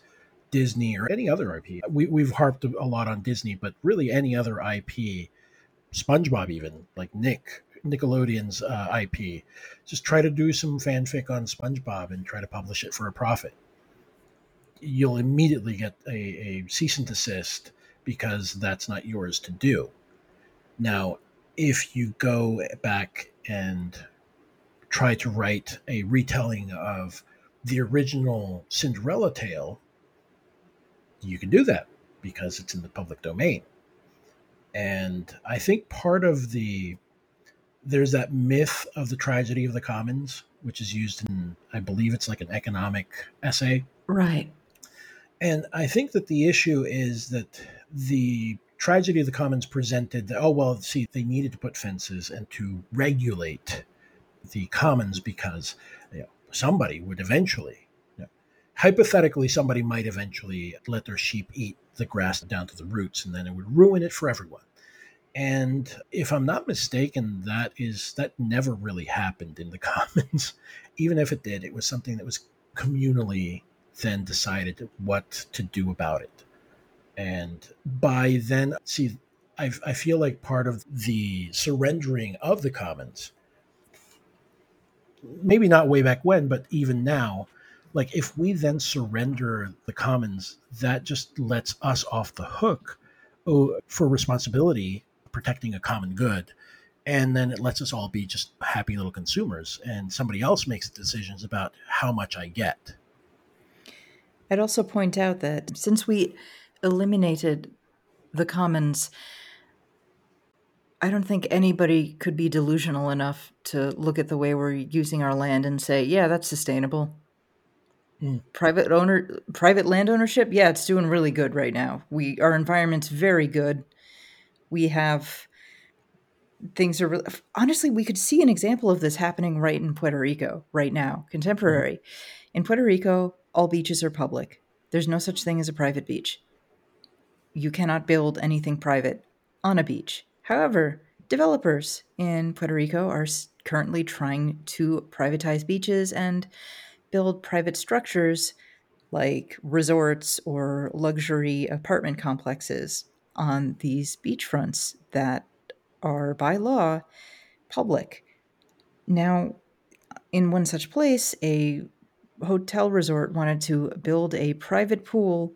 Disney or any other IP. We, we've harped a lot on Disney, but really any other IP, SpongeBob even, like Nick, Nickelodeon's uh, IP. Just try to do some fanfic on SpongeBob and try to publish it for a profit. You'll immediately get a, a cease and desist because that's not yours to do. Now, if you go back and try to write a retelling of the original Cinderella tale, you can do that because it's in the public domain. And I think part of the there's that myth of the tragedy of the commons, which is used in I believe it's like an economic essay. Right. And I think that the issue is that the tragedy of the commons presented that oh well see they needed to put fences and to regulate the commons because somebody would eventually, you know, hypothetically, somebody might eventually let their sheep eat the grass down to the roots, and then it would ruin it for everyone. And if I'm not mistaken, that is that never really happened in the commons. Even if it did, it was something that was communally then decided what to do about it. And by then, see, I, I feel like part of the surrendering of the commons maybe not way back when, but even now, like if we then surrender the commons, that just lets us off the hook oh, for responsibility protecting a common good. And then it lets us all be just happy little consumers, and somebody else makes decisions about how much I get. I'd also point out that since we eliminated the commons, I don't think anybody could be delusional enough to look at the way we're using our land and say, yeah, that's sustainable. Mm. Private owner private land ownership, yeah, it's doing really good right now. We our environment's very good. We have things are really, honestly we could see an example of this happening right in Puerto Rico right now, contemporary. Mm. In Puerto Rico, all beaches are public. There's no such thing as a private beach. You cannot build anything private on a beach However, developers in Puerto Rico are currently trying to privatize beaches and build private structures like resorts or luxury apartment complexes on these beachfronts that are by law public. Now, in one such place, a hotel resort wanted to build a private pool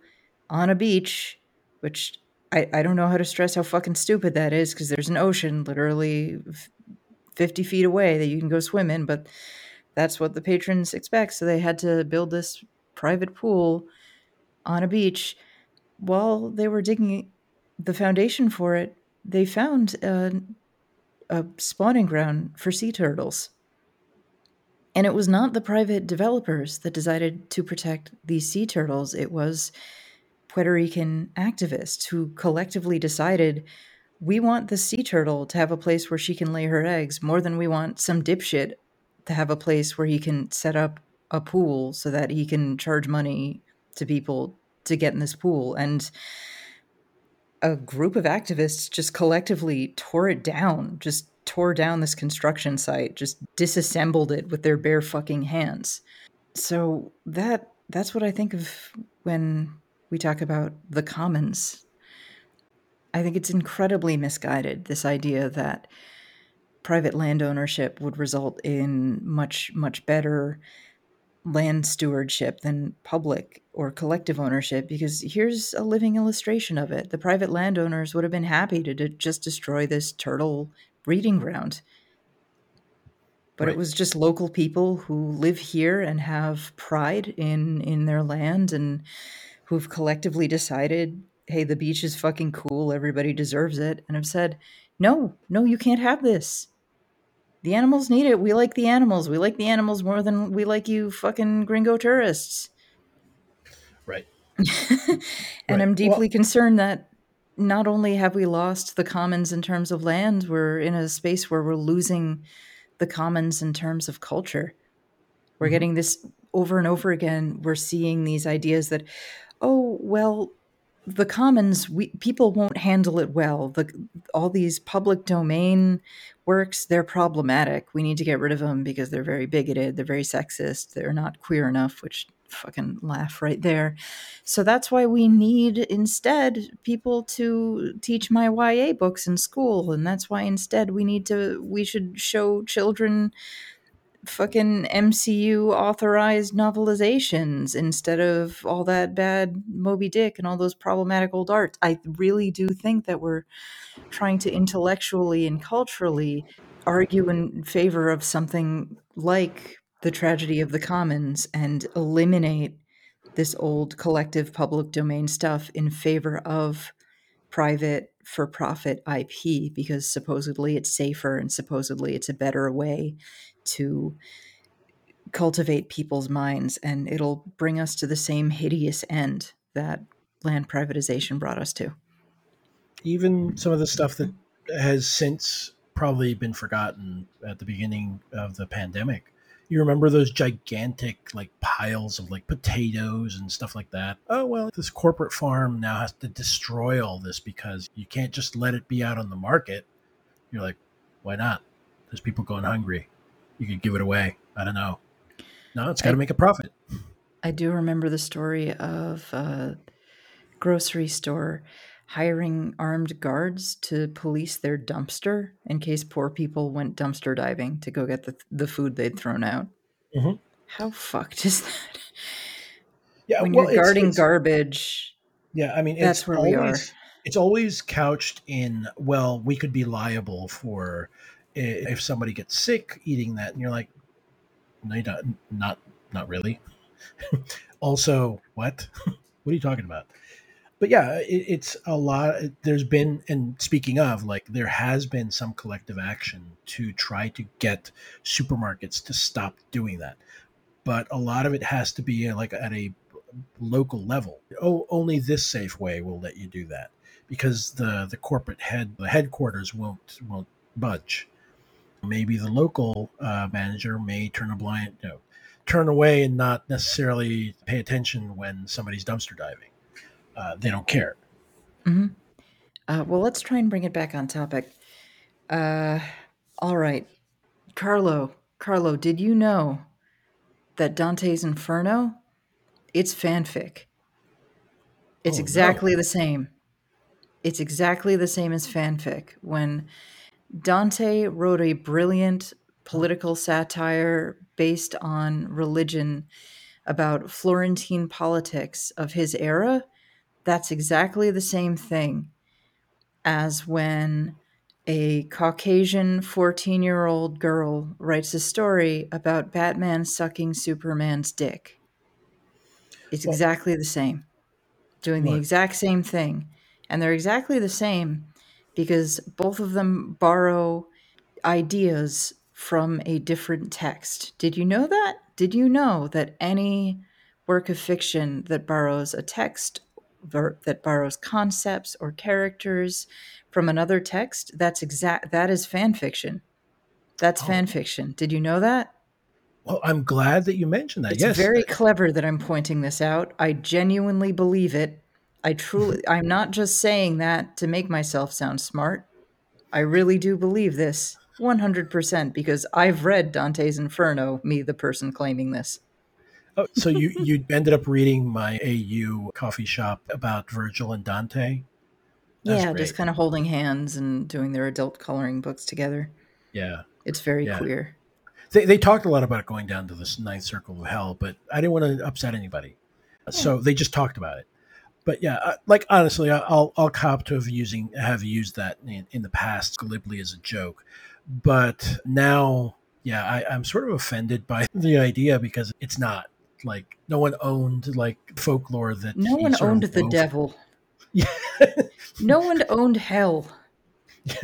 on a beach, which I, I don't know how to stress how fucking stupid that is because there's an ocean literally 50 feet away that you can go swim in, but that's what the patrons expect. So they had to build this private pool on a beach. While they were digging the foundation for it, they found a, a spawning ground for sea turtles. And it was not the private developers that decided to protect these sea turtles, it was Puerto Rican activists who collectively decided we want the sea turtle to have a place where she can lay her eggs more than we want some dipshit to have a place where he can set up a pool so that he can charge money to people to get in this pool. And a group of activists just collectively tore it down, just tore down this construction site, just disassembled it with their bare fucking hands. So that that's what I think of when we talk about the commons. I think it's incredibly misguided, this idea that private land ownership would result in much, much better land stewardship than public or collective ownership because here's a living illustration of it. The private landowners would have been happy to, to just destroy this turtle breeding ground. But right. it was just local people who live here and have pride in in their land and who've collectively decided, hey, the beach is fucking cool, everybody deserves it, and have said, no, no, you can't have this. The animals need it. We like the animals. We like the animals more than we like you fucking gringo tourists. Right. and right. I'm deeply well, concerned that not only have we lost the commons in terms of land, we're in a space where we're losing the commons in terms of culture. We're mm-hmm. getting this over and over again. We're seeing these ideas that, well the commons we, people won't handle it well. The all these public domain works they're problematic. We need to get rid of them because they're very bigoted they're very sexist they're not queer enough which fucking laugh right there. So that's why we need instead people to teach my YA books in school and that's why instead we need to we should show children fucking MCU authorized novelizations instead of all that bad Moby Dick and all those problematic old art. I really do think that we're trying to intellectually and culturally argue in favor of something like the tragedy of the commons and eliminate this old collective public domain stuff in favor of private for profit IP because supposedly it's safer and supposedly it's a better way to cultivate people's minds and it'll bring us to the same hideous end that land privatization brought us to. Even some of the stuff that has since probably been forgotten at the beginning of the pandemic. You remember those gigantic like piles of like potatoes and stuff like that? Oh, well, this corporate farm now has to destroy all this because you can't just let it be out on the market. You're like, why not? There's people going hungry you could give it away. I don't know. No, it's got to make a profit. I do remember the story of a grocery store. hiring armed guards to police their dumpster in case poor people went dumpster diving to go get the, the food they'd thrown out. Mhm. How fucked is that? Yeah, when well, you're guarding it's- garbage, Yeah, I mean, That's it's where we are. always, It's always couched in, well, we could be liable for if somebody gets sick eating that, and you're like, no, you don't, not, not really. also, what? what are you talking about? But yeah, it, it's a lot. There's been, and speaking of, like, there has been some collective action to try to get supermarkets to stop doing that. But a lot of it has to be uh, like at a local level. Oh, only this Safeway will let you do that because the the corporate head, the headquarters won't won't budge. Maybe the local uh, manager may turn a blind, you know, turn away and not necessarily pay attention when somebody's dumpster diving. Uh, they don't care. Uh, well, let's try and bring it back on topic. Uh, all right, Carlo. Carlo, did you know that Dante's Inferno? It's fanfic. It's Oh, no. exactly the same. It's exactly the same as fanfic. When Dante wrote a brilliant political satire based on religion about Florentine politics of his era, that's exactly the same thing as when a Caucasian 14 year old girl writes a story about Batman sucking Superman's dick. It's Well- exactly the same, doing the exact same thing. And they're exactly the same because both of them borrow ideas from a different text. Did you know that? Did you know that any work of fiction that borrows a text ver- that borrows concepts or characters from another text, that's exact that is fan fiction. That's Oh. fan fiction. Did you know that? Well, I'm glad that you mentioned that. It's yes, very clever that I'm pointing this out. I genuinely believe it. I truly I'm not just saying that to make myself sound smart. I really do believe this 100% because I've read Dante's Inferno, me the person claiming this. Oh, so you you ended up reading my AU coffee shop about Virgil and Dante. That's yeah, great. just kind of holding hands and doing their adult coloring books together. Yeah. It's very Yeah. queer. They, they talked a lot about going down to this ninth circle of hell, but I didn't want to upset anybody, so they just talked about it. But yeah, I- like honestly, I- I'll I'll cop to have using have used that in, in the past glibly as a joke, but now, yeah, I, I'm sort of offended by the idea because it's not like no one owned like folklore that No one owned the devil. Yeah. No one owned hell.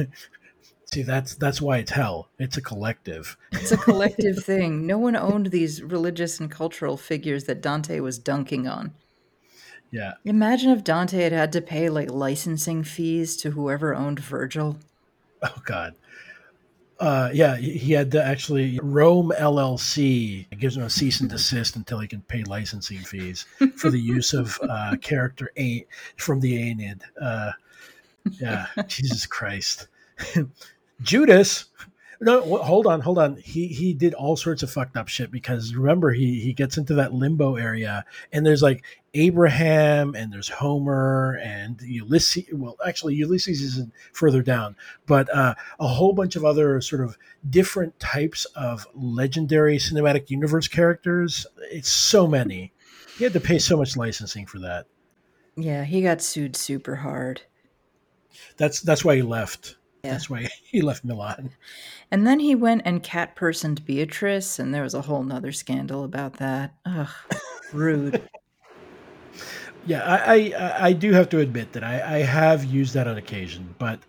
See, that's that's why it's hell. It's a collective. It's a collective thing. No one owned these religious and cultural figures that Dante was dunking on. Yeah. Imagine if Dante had had to pay like licensing fees to whoever owned Virgil. Oh God. Uh, yeah, he had to actually Rome LLC gives him a cease and desist until he can pay licensing fees for the use of uh, character A from the Aeneid. Uh, yeah, Jesus Christ, Judas. No, hold on, hold on. He he did all sorts of fucked up shit because remember he he gets into that limbo area and there's like Abraham and there's Homer and Ulysses. Well, actually Ulysses isn't further down, but uh, a whole bunch of other sort of different types of legendary cinematic universe characters. It's so many. He had to pay so much licensing for that. Yeah, he got sued super hard. That's that's why he left. Yeah. That's why he left Milan. And then he went and cat personed Beatrice, and there was a whole nother scandal about that. Ugh, rude. Yeah, I, I I do have to admit that I, I have used that on occasion, but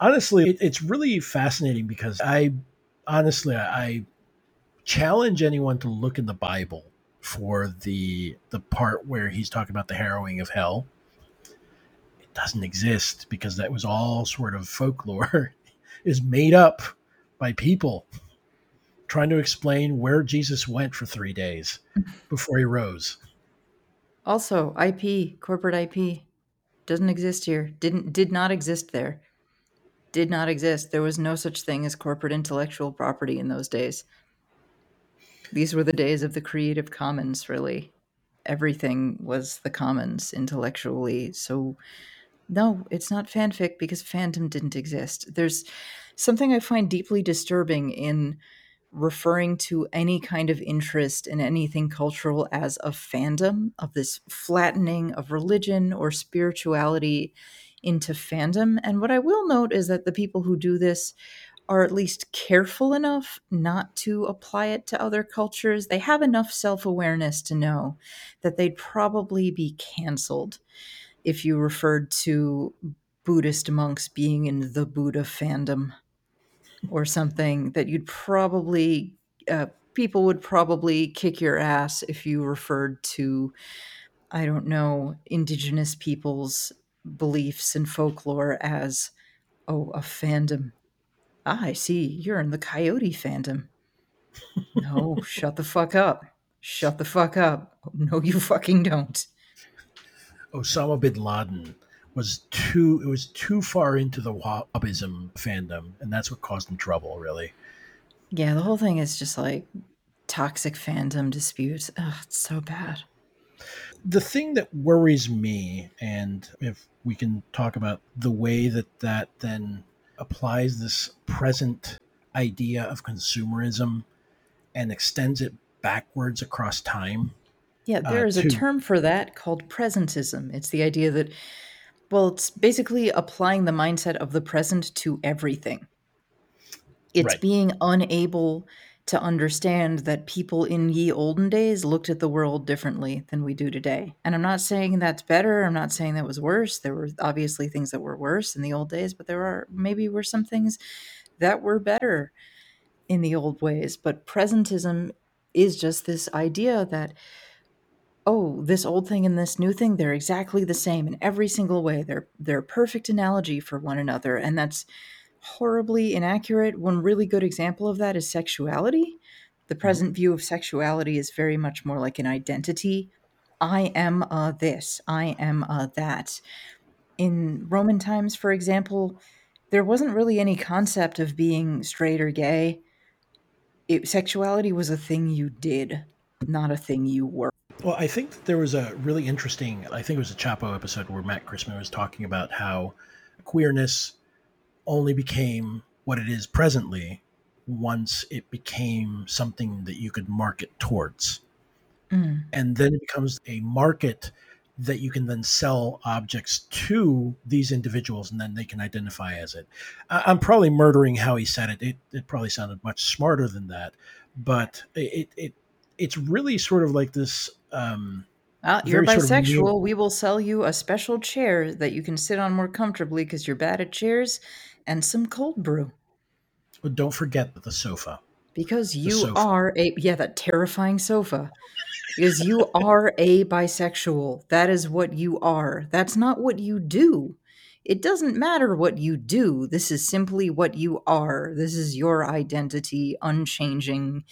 honestly, it, it's really fascinating because I honestly I challenge anyone to look in the Bible for the the part where he's talking about the harrowing of hell. It doesn't exist because that was all sort of folklore, is made up by people trying to explain where Jesus went for three days before he rose. Also, IP, corporate IP, doesn't exist here. Didn't did not exist there. Did not exist. There was no such thing as corporate intellectual property in those days. These were the days of the Creative Commons, really. Everything was the commons intellectually. So No, it's not fanfic because fandom didn't exist. There's something I find deeply disturbing in referring to any kind of interest in anything cultural as a fandom, of this flattening of religion or spirituality into fandom. And what I will note is that the people who do this are at least careful enough not to apply it to other cultures. They have enough self awareness to know that they'd probably be canceled if you referred to Buddhist monks being in the Buddha fandom or something, that you'd probably, uh, people would probably kick your ass if you referred to, I don't know, indigenous people's beliefs and folklore as, oh, a fandom. Ah, I see. You're in the coyote fandom. No, shut the fuck up. Shut the fuck up. No, you fucking don't. Osama bin Laden was too it was too far into the Wahhabism fandom, and that's what caused him trouble, really. Yeah, the whole thing is just like toxic fandom disputes. Ugh, it's so bad. The thing that worries me, and if we can talk about the way that that then applies this present idea of consumerism and extends it backwards across time. Yeah, there is uh, to, a term for that called presentism. It's the idea that, well, it's basically applying the mindset of the present to everything. It's right. being unable to understand that people in ye olden days looked at the world differently than we do today. And I'm not saying that's better. I'm not saying that was worse. There were obviously things that were worse in the old days, but there are maybe were some things that were better in the old ways. But presentism is just this idea that oh, this old thing and this new thing, they're exactly the same in every single way. They're they're a perfect analogy for one another. And that's horribly inaccurate. One really good example of that is sexuality. The mm-hmm. present view of sexuality is very much more like an identity. I am a this, I am a that. In Roman times, for example, there wasn't really any concept of being straight or gay. It, sexuality was a thing you did, not a thing you were. Well, I think there was a really interesting, I think it was a Chapo episode where Matt Christman was talking about how queerness only became what it is presently once it became something that you could market towards. Mm. And then it becomes a market that you can then sell objects to these individuals and then they can identify as it. I'm probably murdering how he said it. It, it probably sounded much smarter than that, but it, it it's really sort of like this um, well, you're bisexual. Sort of we will sell you a special chair that you can sit on more comfortably because you're bad at chairs and some cold brew. But don't forget the sofa. Because you sofa. are a yeah, that terrifying sofa. Because you are a bisexual. That is what you are. That's not what you do. It doesn't matter what you do. This is simply what you are. This is your identity, unchanging,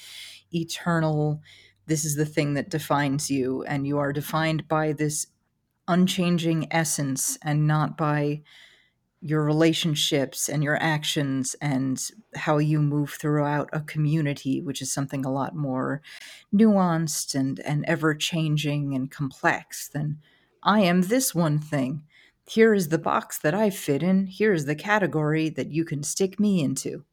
eternal. This is the thing that defines you, and you are defined by this unchanging essence and not by your relationships and your actions and how you move throughout a community, which is something a lot more nuanced and, and ever changing and complex than I am this one thing. Here is the box that I fit in. Here is the category that you can stick me into.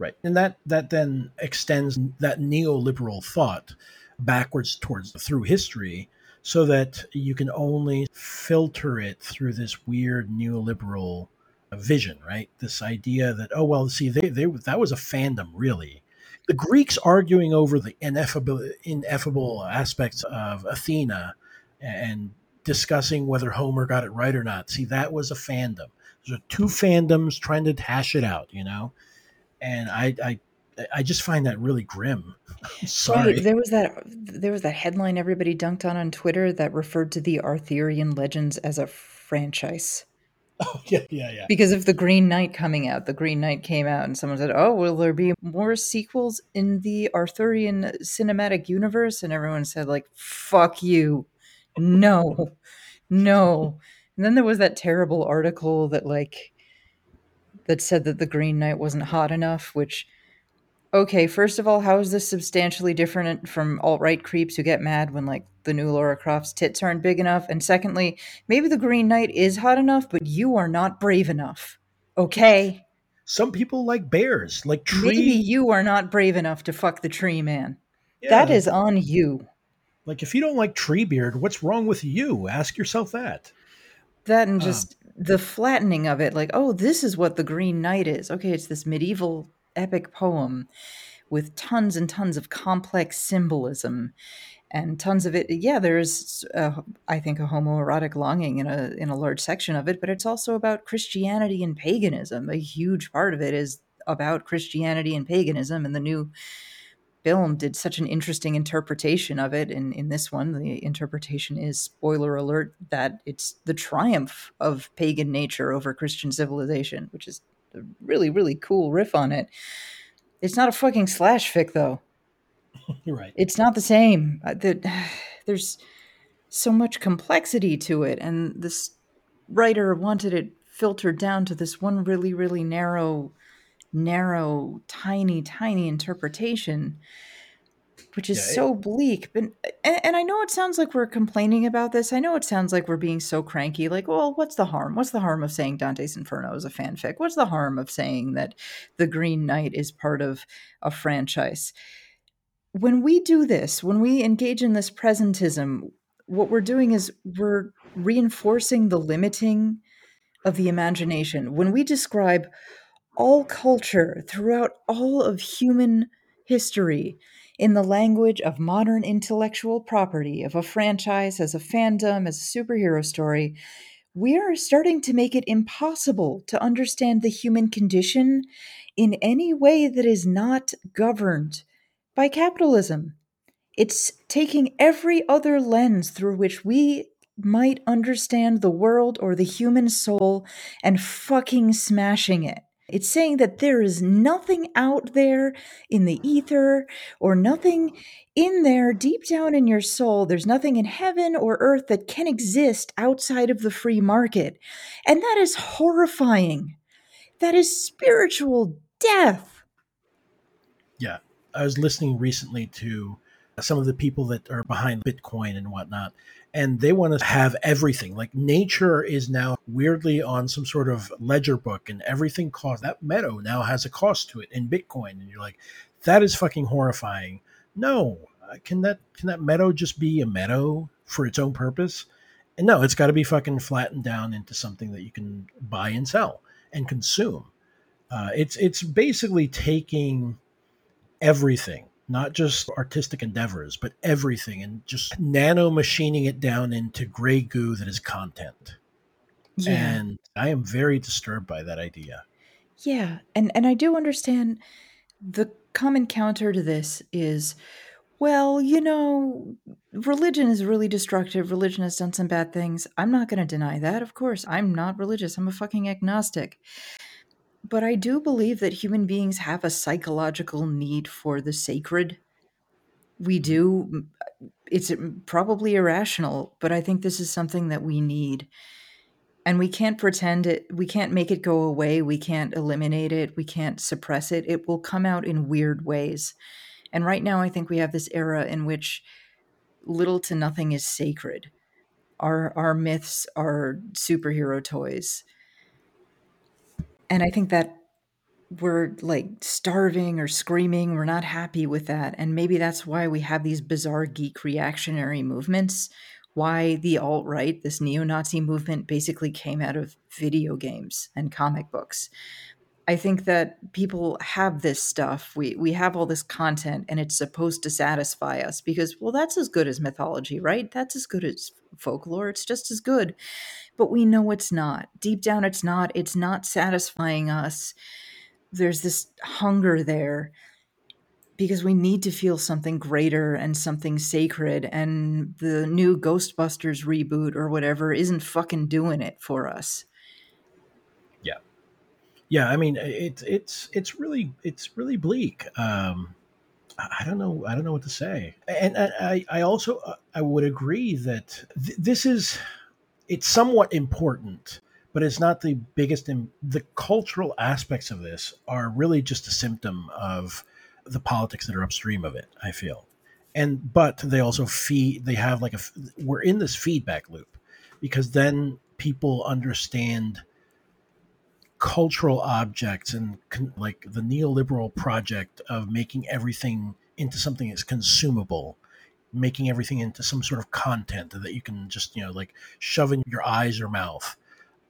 Right. And that, that then extends that neoliberal thought backwards towards through history so that you can only filter it through this weird neoliberal vision, right? This idea that oh well, see, they, they that was a fandom, really. The Greeks arguing over the ineffable ineffable aspects of Athena and discussing whether Homer got it right or not. See, that was a fandom. Those are two fandoms trying to hash it out, you know. And I, I I just find that really grim. sorry. Right. There was that there was that headline everybody dunked on on Twitter that referred to the Arthurian legends as a franchise. Oh yeah, yeah, yeah. Because of the Green Knight coming out, the Green Knight came out, and someone said, "Oh, will there be more sequels in the Arthurian cinematic universe?" And everyone said, "Like, fuck you, no, no." And then there was that terrible article that like that said that the Green Knight wasn't hot enough, which Okay, first of all, how is this substantially different from alt right creeps who get mad when like the new Laura Croft's tits aren't big enough? And secondly, maybe the Green Knight is hot enough, but you are not brave enough. Okay? Some people like bears, like tree. Maybe you are not brave enough to fuck the tree man. That is on you. Like if you don't like Treebeard, what's wrong with you? Ask yourself that. That and uh. just the flattening of it, like, oh, this is what the Green Knight is. Okay, it's this medieval epic poem with tons and tons of complex symbolism and tons of it yeah there's i think a homoerotic longing in a in a large section of it but it's also about christianity and paganism a huge part of it is about christianity and paganism and the new film did such an interesting interpretation of it in in this one the interpretation is spoiler alert that it's the triumph of pagan nature over christian civilization which is a really really cool riff on it it's not a fucking slash fic though You're right. it's not the same. Uh, the, there's so much complexity to it, and this writer wanted it filtered down to this one really, really narrow, narrow, tiny, tiny interpretation, which is Yeah, it- so bleak. But and, and I know it sounds like we're complaining about this. I know it sounds like we're being so cranky. Like, well, what's the harm? What's the harm of saying Dante's Inferno is a fanfic? What's the harm of saying that the Green Knight is part of a franchise? when we do this, when we engage in this presentism, what we're doing is we're reinforcing the limiting of the imagination. When we describe all culture throughout all of human history in the language of modern intellectual property, of a franchise, as a fandom, as a superhero story, we are starting to make it impossible to understand the human condition in any way that is not governed by capitalism. It's taking every other lens through which we might understand the world or the human soul and fucking smashing it. It's saying that there is nothing out there in the ether or nothing in there deep down in your soul. There's nothing in heaven or earth that can exist outside of the free market. And that is horrifying. That is spiritual death. Yeah. I was listening recently to some of the people that are behind Bitcoin and whatnot, and they want to have everything. Like nature is now weirdly on some sort of ledger book, and everything costs. That meadow now has a cost to it in Bitcoin, and you're like, that is fucking horrifying. No, uh, can that can that meadow just be a meadow for its own purpose? And no, it's got to be fucking flattened down into something that you can buy and sell and consume. Uh, it's it's basically taking everything, not just artistic endeavors, but everything, and just nano machining it down into gray goo that is content. Yeah. And I am very disturbed by that idea. Yeah, and and I do understand the common counter to this is well, you know, religion is really destructive. Religion has done some bad things. I'm not going to deny that. Of course, I'm not religious. I'm a fucking agnostic. But I do believe that human beings have a psychological need for the sacred. We do. It's probably irrational, but I think this is something that we need and we can't pretend it we can't make it go away we can't eliminate it we can't suppress it it will come out in weird ways and right now i think we have this era in which little to nothing is sacred our our myths are superhero toys and i think that we're like starving or screaming we're not happy with that and maybe that's why we have these bizarre geek reactionary movements why the alt right, this neo Nazi movement, basically came out of video games and comic books. I think that people have this stuff. We we have all this content and it's supposed to satisfy us because well that's as good as mythology, right? That's as good as folklore. It's just as good. But we know it's not. Deep down it's not. It's not satisfying us. There's this hunger there because we need to feel something greater and something sacred and the new ghostbusters reboot or whatever isn't fucking doing it for us Yeah, yeah. I mean, it's it's it's really it's really bleak. Um, I don't know. I don't know what to say. And I I I also uh, I would agree that th- this is it's somewhat important, but it's not the biggest. The cultural aspects of this are really just a symptom of the politics that are upstream of it. I feel, and but they also feed. They have like a. We're in this feedback loop because then people understand cultural objects and con- like the neoliberal project of making everything into something that's consumable making everything into some sort of content that you can just you know like shove in your eyes or mouth.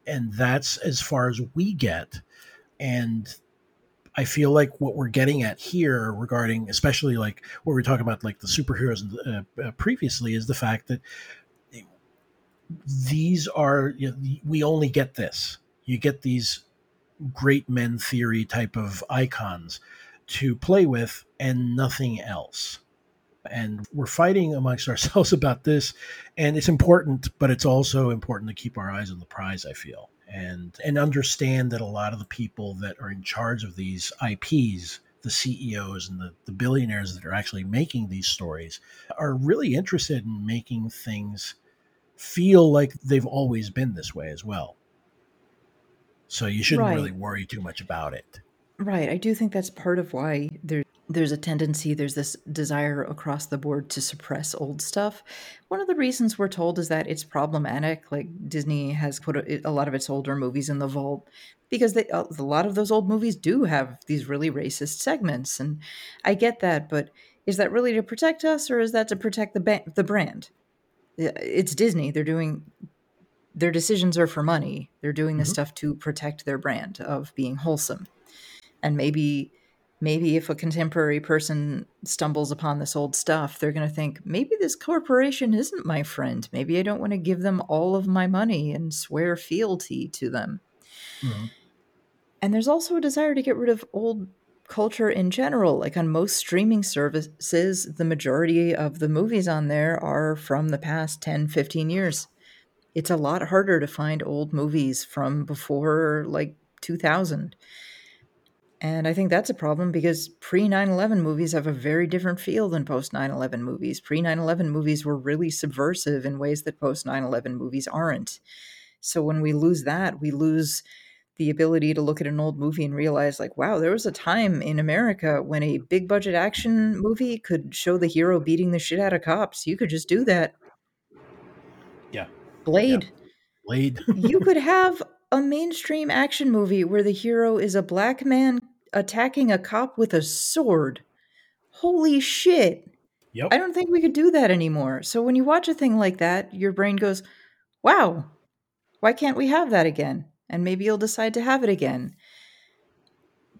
And that's as far as we get. And i feel like what we're getting at here regarding especially like what we are talking about like the superheroes uh, uh, previously is the fact that these are you know, we only get this. You get these great men theory type of icons to play with and nothing else. And we're fighting amongst ourselves about this. And it's important, but it's also important to keep our eyes on the prize, I feel. And and understand that a lot of the people that are in charge of these IPs, the CEOs and the, the billionaires that are actually making these stories, are really interested in making things feel like they've always been this way as well. So you shouldn't right. really worry too much about it. Right. I do think that's part of why there there's a tendency, there's this desire across the board to suppress old stuff. One of the reasons we're told is that it's problematic. Like Disney has put a, a lot of its older movies in the vault because they, a lot of those old movies do have these really racist segments, and I get that. But is that really to protect us, or is that to protect the ba- the brand? It's Disney. They're doing their decisions are for money. They're doing this mm-hmm. stuff to protect their brand of being wholesome. And maybe maybe if a contemporary person stumbles upon this old stuff, they're going to think, maybe this corporation isn't my friend. Maybe I don't want to give them all of my money and swear fealty to them. Mm-hmm. And there's also a desire to get rid of old culture in general. Like on most streaming services, the majority of the movies on there are from the past 10, 15 years it's a lot harder to find old movies from before like 2000. And I think that's a problem because pre 9 11 movies have a very different feel than post 9 11 movies. Pre 9 11 movies were really subversive in ways that post 9 11 movies aren't. So when we lose that, we lose the ability to look at an old movie and realize, like, wow, there was a time in America when a big budget action movie could show the hero beating the shit out of cops. You could just do that. Yeah. Blade. Yeah. Blade. you could have a mainstream action movie where the hero is a black man attacking a cop with a sword. Holy shit. Yep. I don't think we could do that anymore. So when you watch a thing like that, your brain goes, wow, why can't we have that again? And maybe you'll decide to have it again.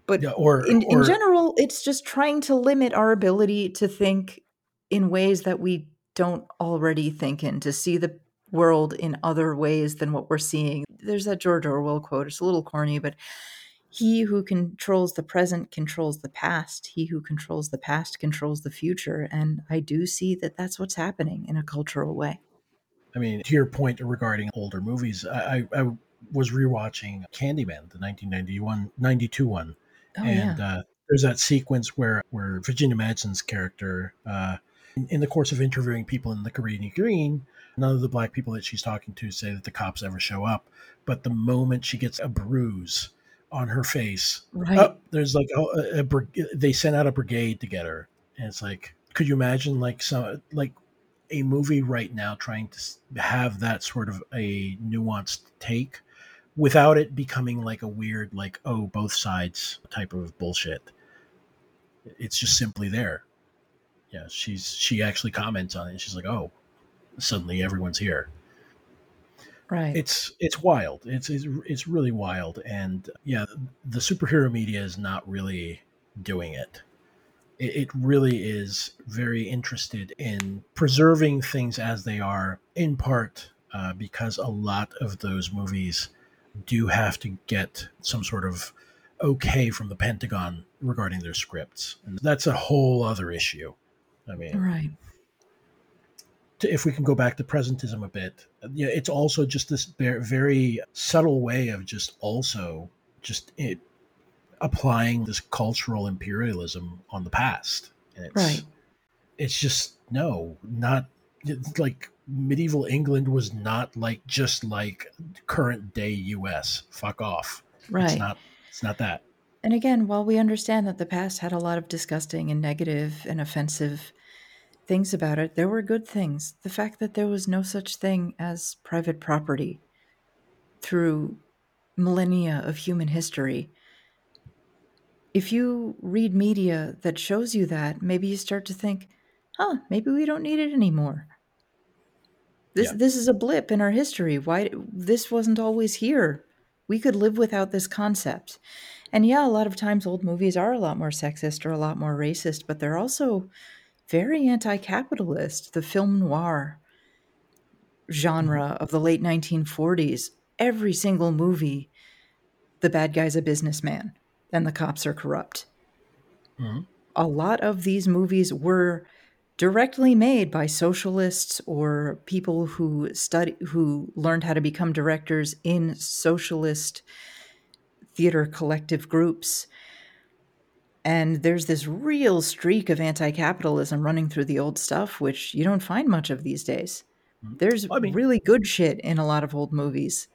But yeah, or, in, or, in general, it's just trying to limit our ability to think in ways that we don't already think in, to see the world in other ways than what we're seeing. There's that George Orwell quote. It's a little corny, but he who controls the present controls the past. He who controls the past controls the future. And I do see that that's what's happening in a cultural way. I mean, to your point regarding older movies, I, I, was rewatching Candyman, the 1991, 92 one. Oh, and yeah. uh, there's that sequence where, where Virginia Madsen's character, uh, in, in, the course of interviewing people in the Cabrini Green, None of the black people that she's talking to say that the cops ever show up. But the moment she gets a bruise on her face, right. Oh, there's like a, a, a, they sent out a brigade to get her, and it's like, could you imagine like some like a movie right now trying to have that sort of a nuanced take without it becoming like a weird like oh both sides type of bullshit it's just simply there yeah she's she actually comments on it she's like oh suddenly everyone's here. Right. It's it's wild. It's it's, it's really wild, and yeah, the superhero media is not really doing it. It, it really is very interested in preserving things as they are, in part uh, because a lot of those movies do have to get some sort of okay from the Pentagon regarding their scripts, and that's a whole other issue. I mean, right to, if we can go back to presentism a bit, yeah, it's also just this very subtle way of just also just it applying this cultural imperialism on the past. And it's, right. It's just no, not like medieval England was not like just like current day U.S. Fuck off. Right. It's not. It's not that. And again, while we understand that the past had a lot of disgusting and negative and offensive things about it, there were good things. The fact that there was no such thing as private property through millennia of human history. If you read media that shows you that, maybe you start to think, huh, maybe we don't need it anymore. This Yeah. this is a blip in our history. Why this wasn't always here. We could live without this concept. And yeah, a lot of times old movies are a lot more sexist or a lot more racist, but they're also very anti-capitalist. The film noir genre of the late 1940s, every single movie the bad guy's a businessman and the cops are corrupt. Mhm. A lot of these movies were directly made by socialists or people who study who learned how to become directors in socialist theater collective groups and there's this real streak of anti-capitalism running through the old stuff which you don't find much of these days mm-hmm. there's I mean- really good shit in a lot of old movies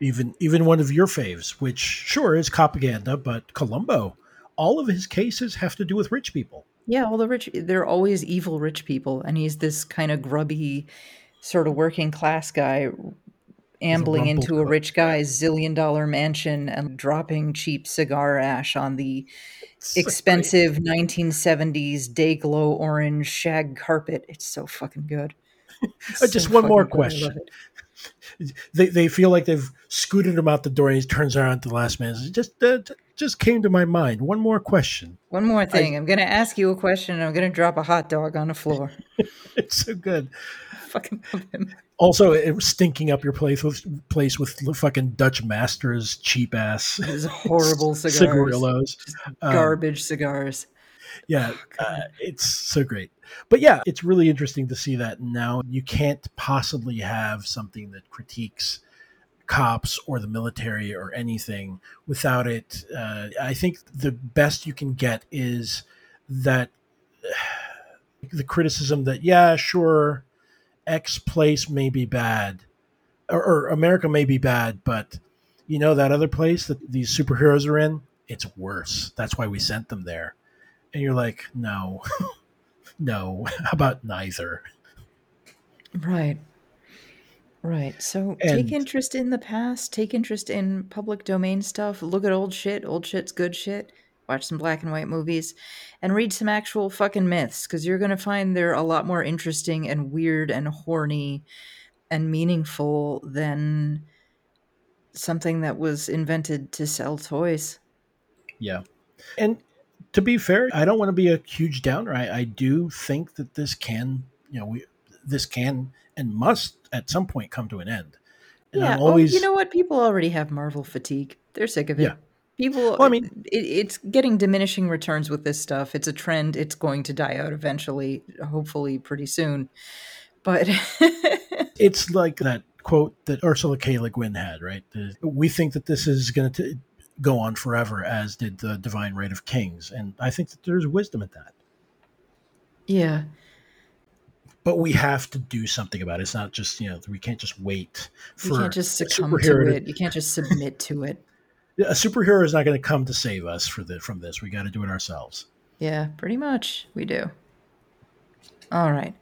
Even even one of your faves, which sure is propaganda, but Columbo, all of his cases have to do with rich people. Yeah, all the rich, they're always evil rich people. And he's this kind of grubby, sort of working class guy ambling rumpled into a rich guy's zillion dollar mansion and dropping cheap cigar ash on the So great. expensive 1970s day glow orange shag carpet. It's so fucking good. Uh, just one more fucking good. I love question. They, they feel like they've scooted him out the door, and he turns around to the last man. and says, Just uh, just came to my mind. One more question. One more thing. I'm going to ask you a question and I'm going to drop a hot dog on the floor. It's so good. fucking love him. Also, it was stinking up your place with place with fucking Dutch Masters cheap ass horrible cigars. cigarillos. Um, Garbage cigars. Yeah, uh, it's so great. But yeah, it's really interesting to see that now you can't possibly have something that critiques cops or the military or anything without it. Uh, I think the best you can get is that the criticism that, yeah, sure, X place may be bad or, or America may be bad, but you know that other place that these superheroes are in, it's worse. That's why we sent them there and you're like, no, no. How about neither? Right. Right. So And- take interest in the past, take interest in public domain stuff, look at old shit. Old shit's good shit. Watch some black and white movies and read some actual fucking myths because you're going to find they're a lot more interesting and weird and horny and meaningful than something that was invented to sell toys. Yeah. And to be fair, I don't want to be a huge downer. I, I do think that this can, you know, we this can and must at some point come to an end. And yeah. I'm always oh, you know what? People already have Marvel fatigue. They're sick of it. Yeah. People, Well, I mean- it, it's getting diminishing returns with this stuff. It's a trend. It's going to die out eventually, hopefully pretty soon. But it's like that quote that Ursula K. Le Guin had, right? We think that this is going to go on forever, as did the Divine Right of Kings, and I think that there's wisdom in that. yeah, But we have to do something about it. It's not just you know we can't just wait for you can't just succumb to it. You can't just submit to it. A superhero is not going to come to save us for the from this. We got to do it ourselves. Yeah, pretty much we do. All right.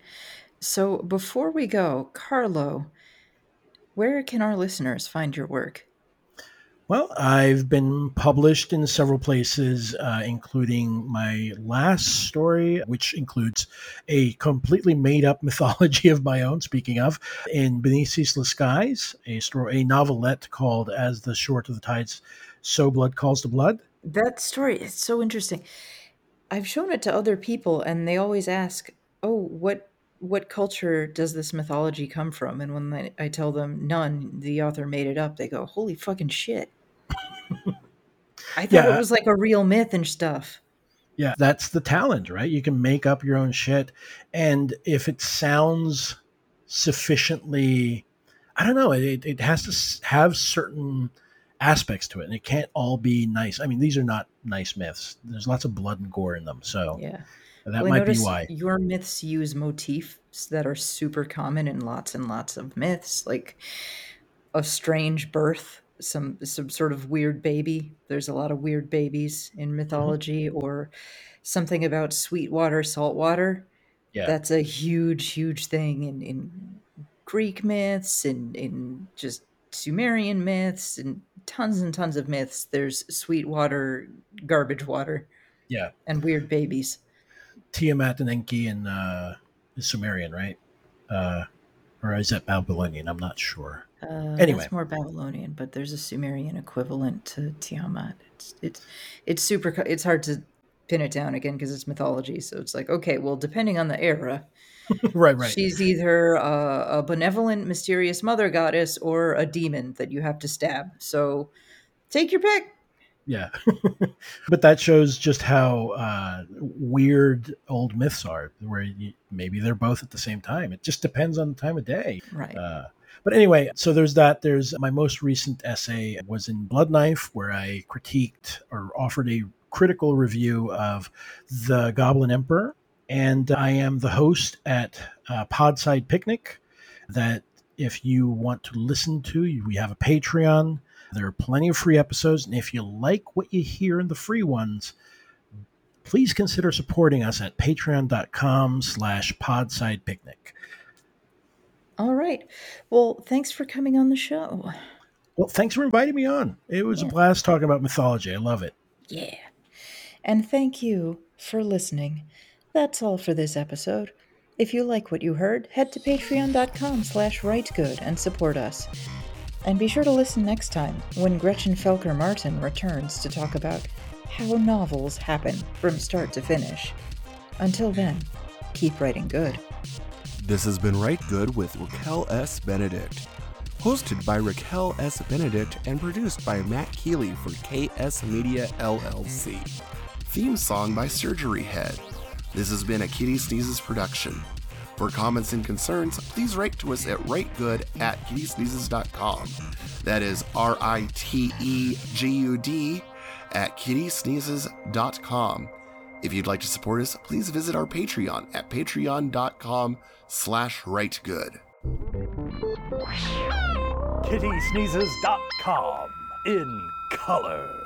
So before we go, Carlo, where can our listeners find your work? Well, I've been published in several places, uh, including my last story, which includes a completely made up mythology of my own. Speaking of, in Beneath Ceaseless Skies, a story, a novelette called "As the Shore to the Tides, So Blood Calls to Blood." That story is so interesting. I've shown it to other people and they always ask, "Oh, what what culture does this mythology come from?" And when I, I tell them none, the author made it up, they go, "Holy fucking shit." I thought Yeah. it was like a real myth and stuff. Yeah, that's the talent, right? You can make up your own shit. And if it sounds sufficiently, I don't know, it, it has to have certain aspects to it. And it can't all be nice. I mean, these are not nice myths. There's lots of blood and gore in them. So Yeah. that Well, might be why. Your myths use motifs that are super common in lots and lots of myths, like a strange birth, some some sort of weird baby. There's a lot of weird babies in Mm-hmm. mythology, or something about sweet water, salt water. Yeah. That's a huge, huge thing in, in Greek myths and in just Sumerian myths and tons and tons of myths. There's sweet water, garbage water, yeah. and weird babies. Tiamat and Enki and uh, Sumerian, right? Uh, or is that Babylonian? I'm not sure. Uh, Anyway. that's more Babylonian, but there's a Sumerian equivalent to Tiamat. It's it's it's super. It's hard to pin it down again because it's mythology. So it's like okay, well, depending on the era, right, right. she's either a, a benevolent, mysterious mother goddess or a demon that you have to stab. So take your pick. Yeah. but that shows just how uh, weird old myths are, where you, maybe they're both at the same time. It just depends on the time of day. Right. Uh, but anyway, so there's that. There's my most recent essay was in Blood Knife, where I critiqued or offered a critical review of the Goblin Emperor. And I am the host at uh, Podside Picnic. That if you want to listen to, we have a Patreon. There are plenty of free episodes. And if you like what you hear in the free ones, please consider supporting us at patreon.com slash podside picnic. All right. Well, thanks for coming on the show. Well, thanks for inviting me on. It was Yeah. a blast talking about mythology. I love it. Yeah. And thank you for listening. That's all for this episode. If you like what you heard, head to patreon.com slash ritegud and support us. And be sure to listen next time when Gretchen Felker Martin returns to talk about how novels happen from start to finish. Until then, keep writing good. This has been Rite Gud with Raquel S. Benedict. Hosted by Raquel S. Benedict and produced by Matt Keeley for KS Media LLC. Theme song by Surgery Head. This has been a Kitty Sneezes production. For comments and concerns, please write to us at ritegud at kittysneezes.com. That is R I T E G U D at kittysneezes.com. If you'd like to support us, please visit our Patreon at patreon.com slash ritegud. kittysneezes.com in color.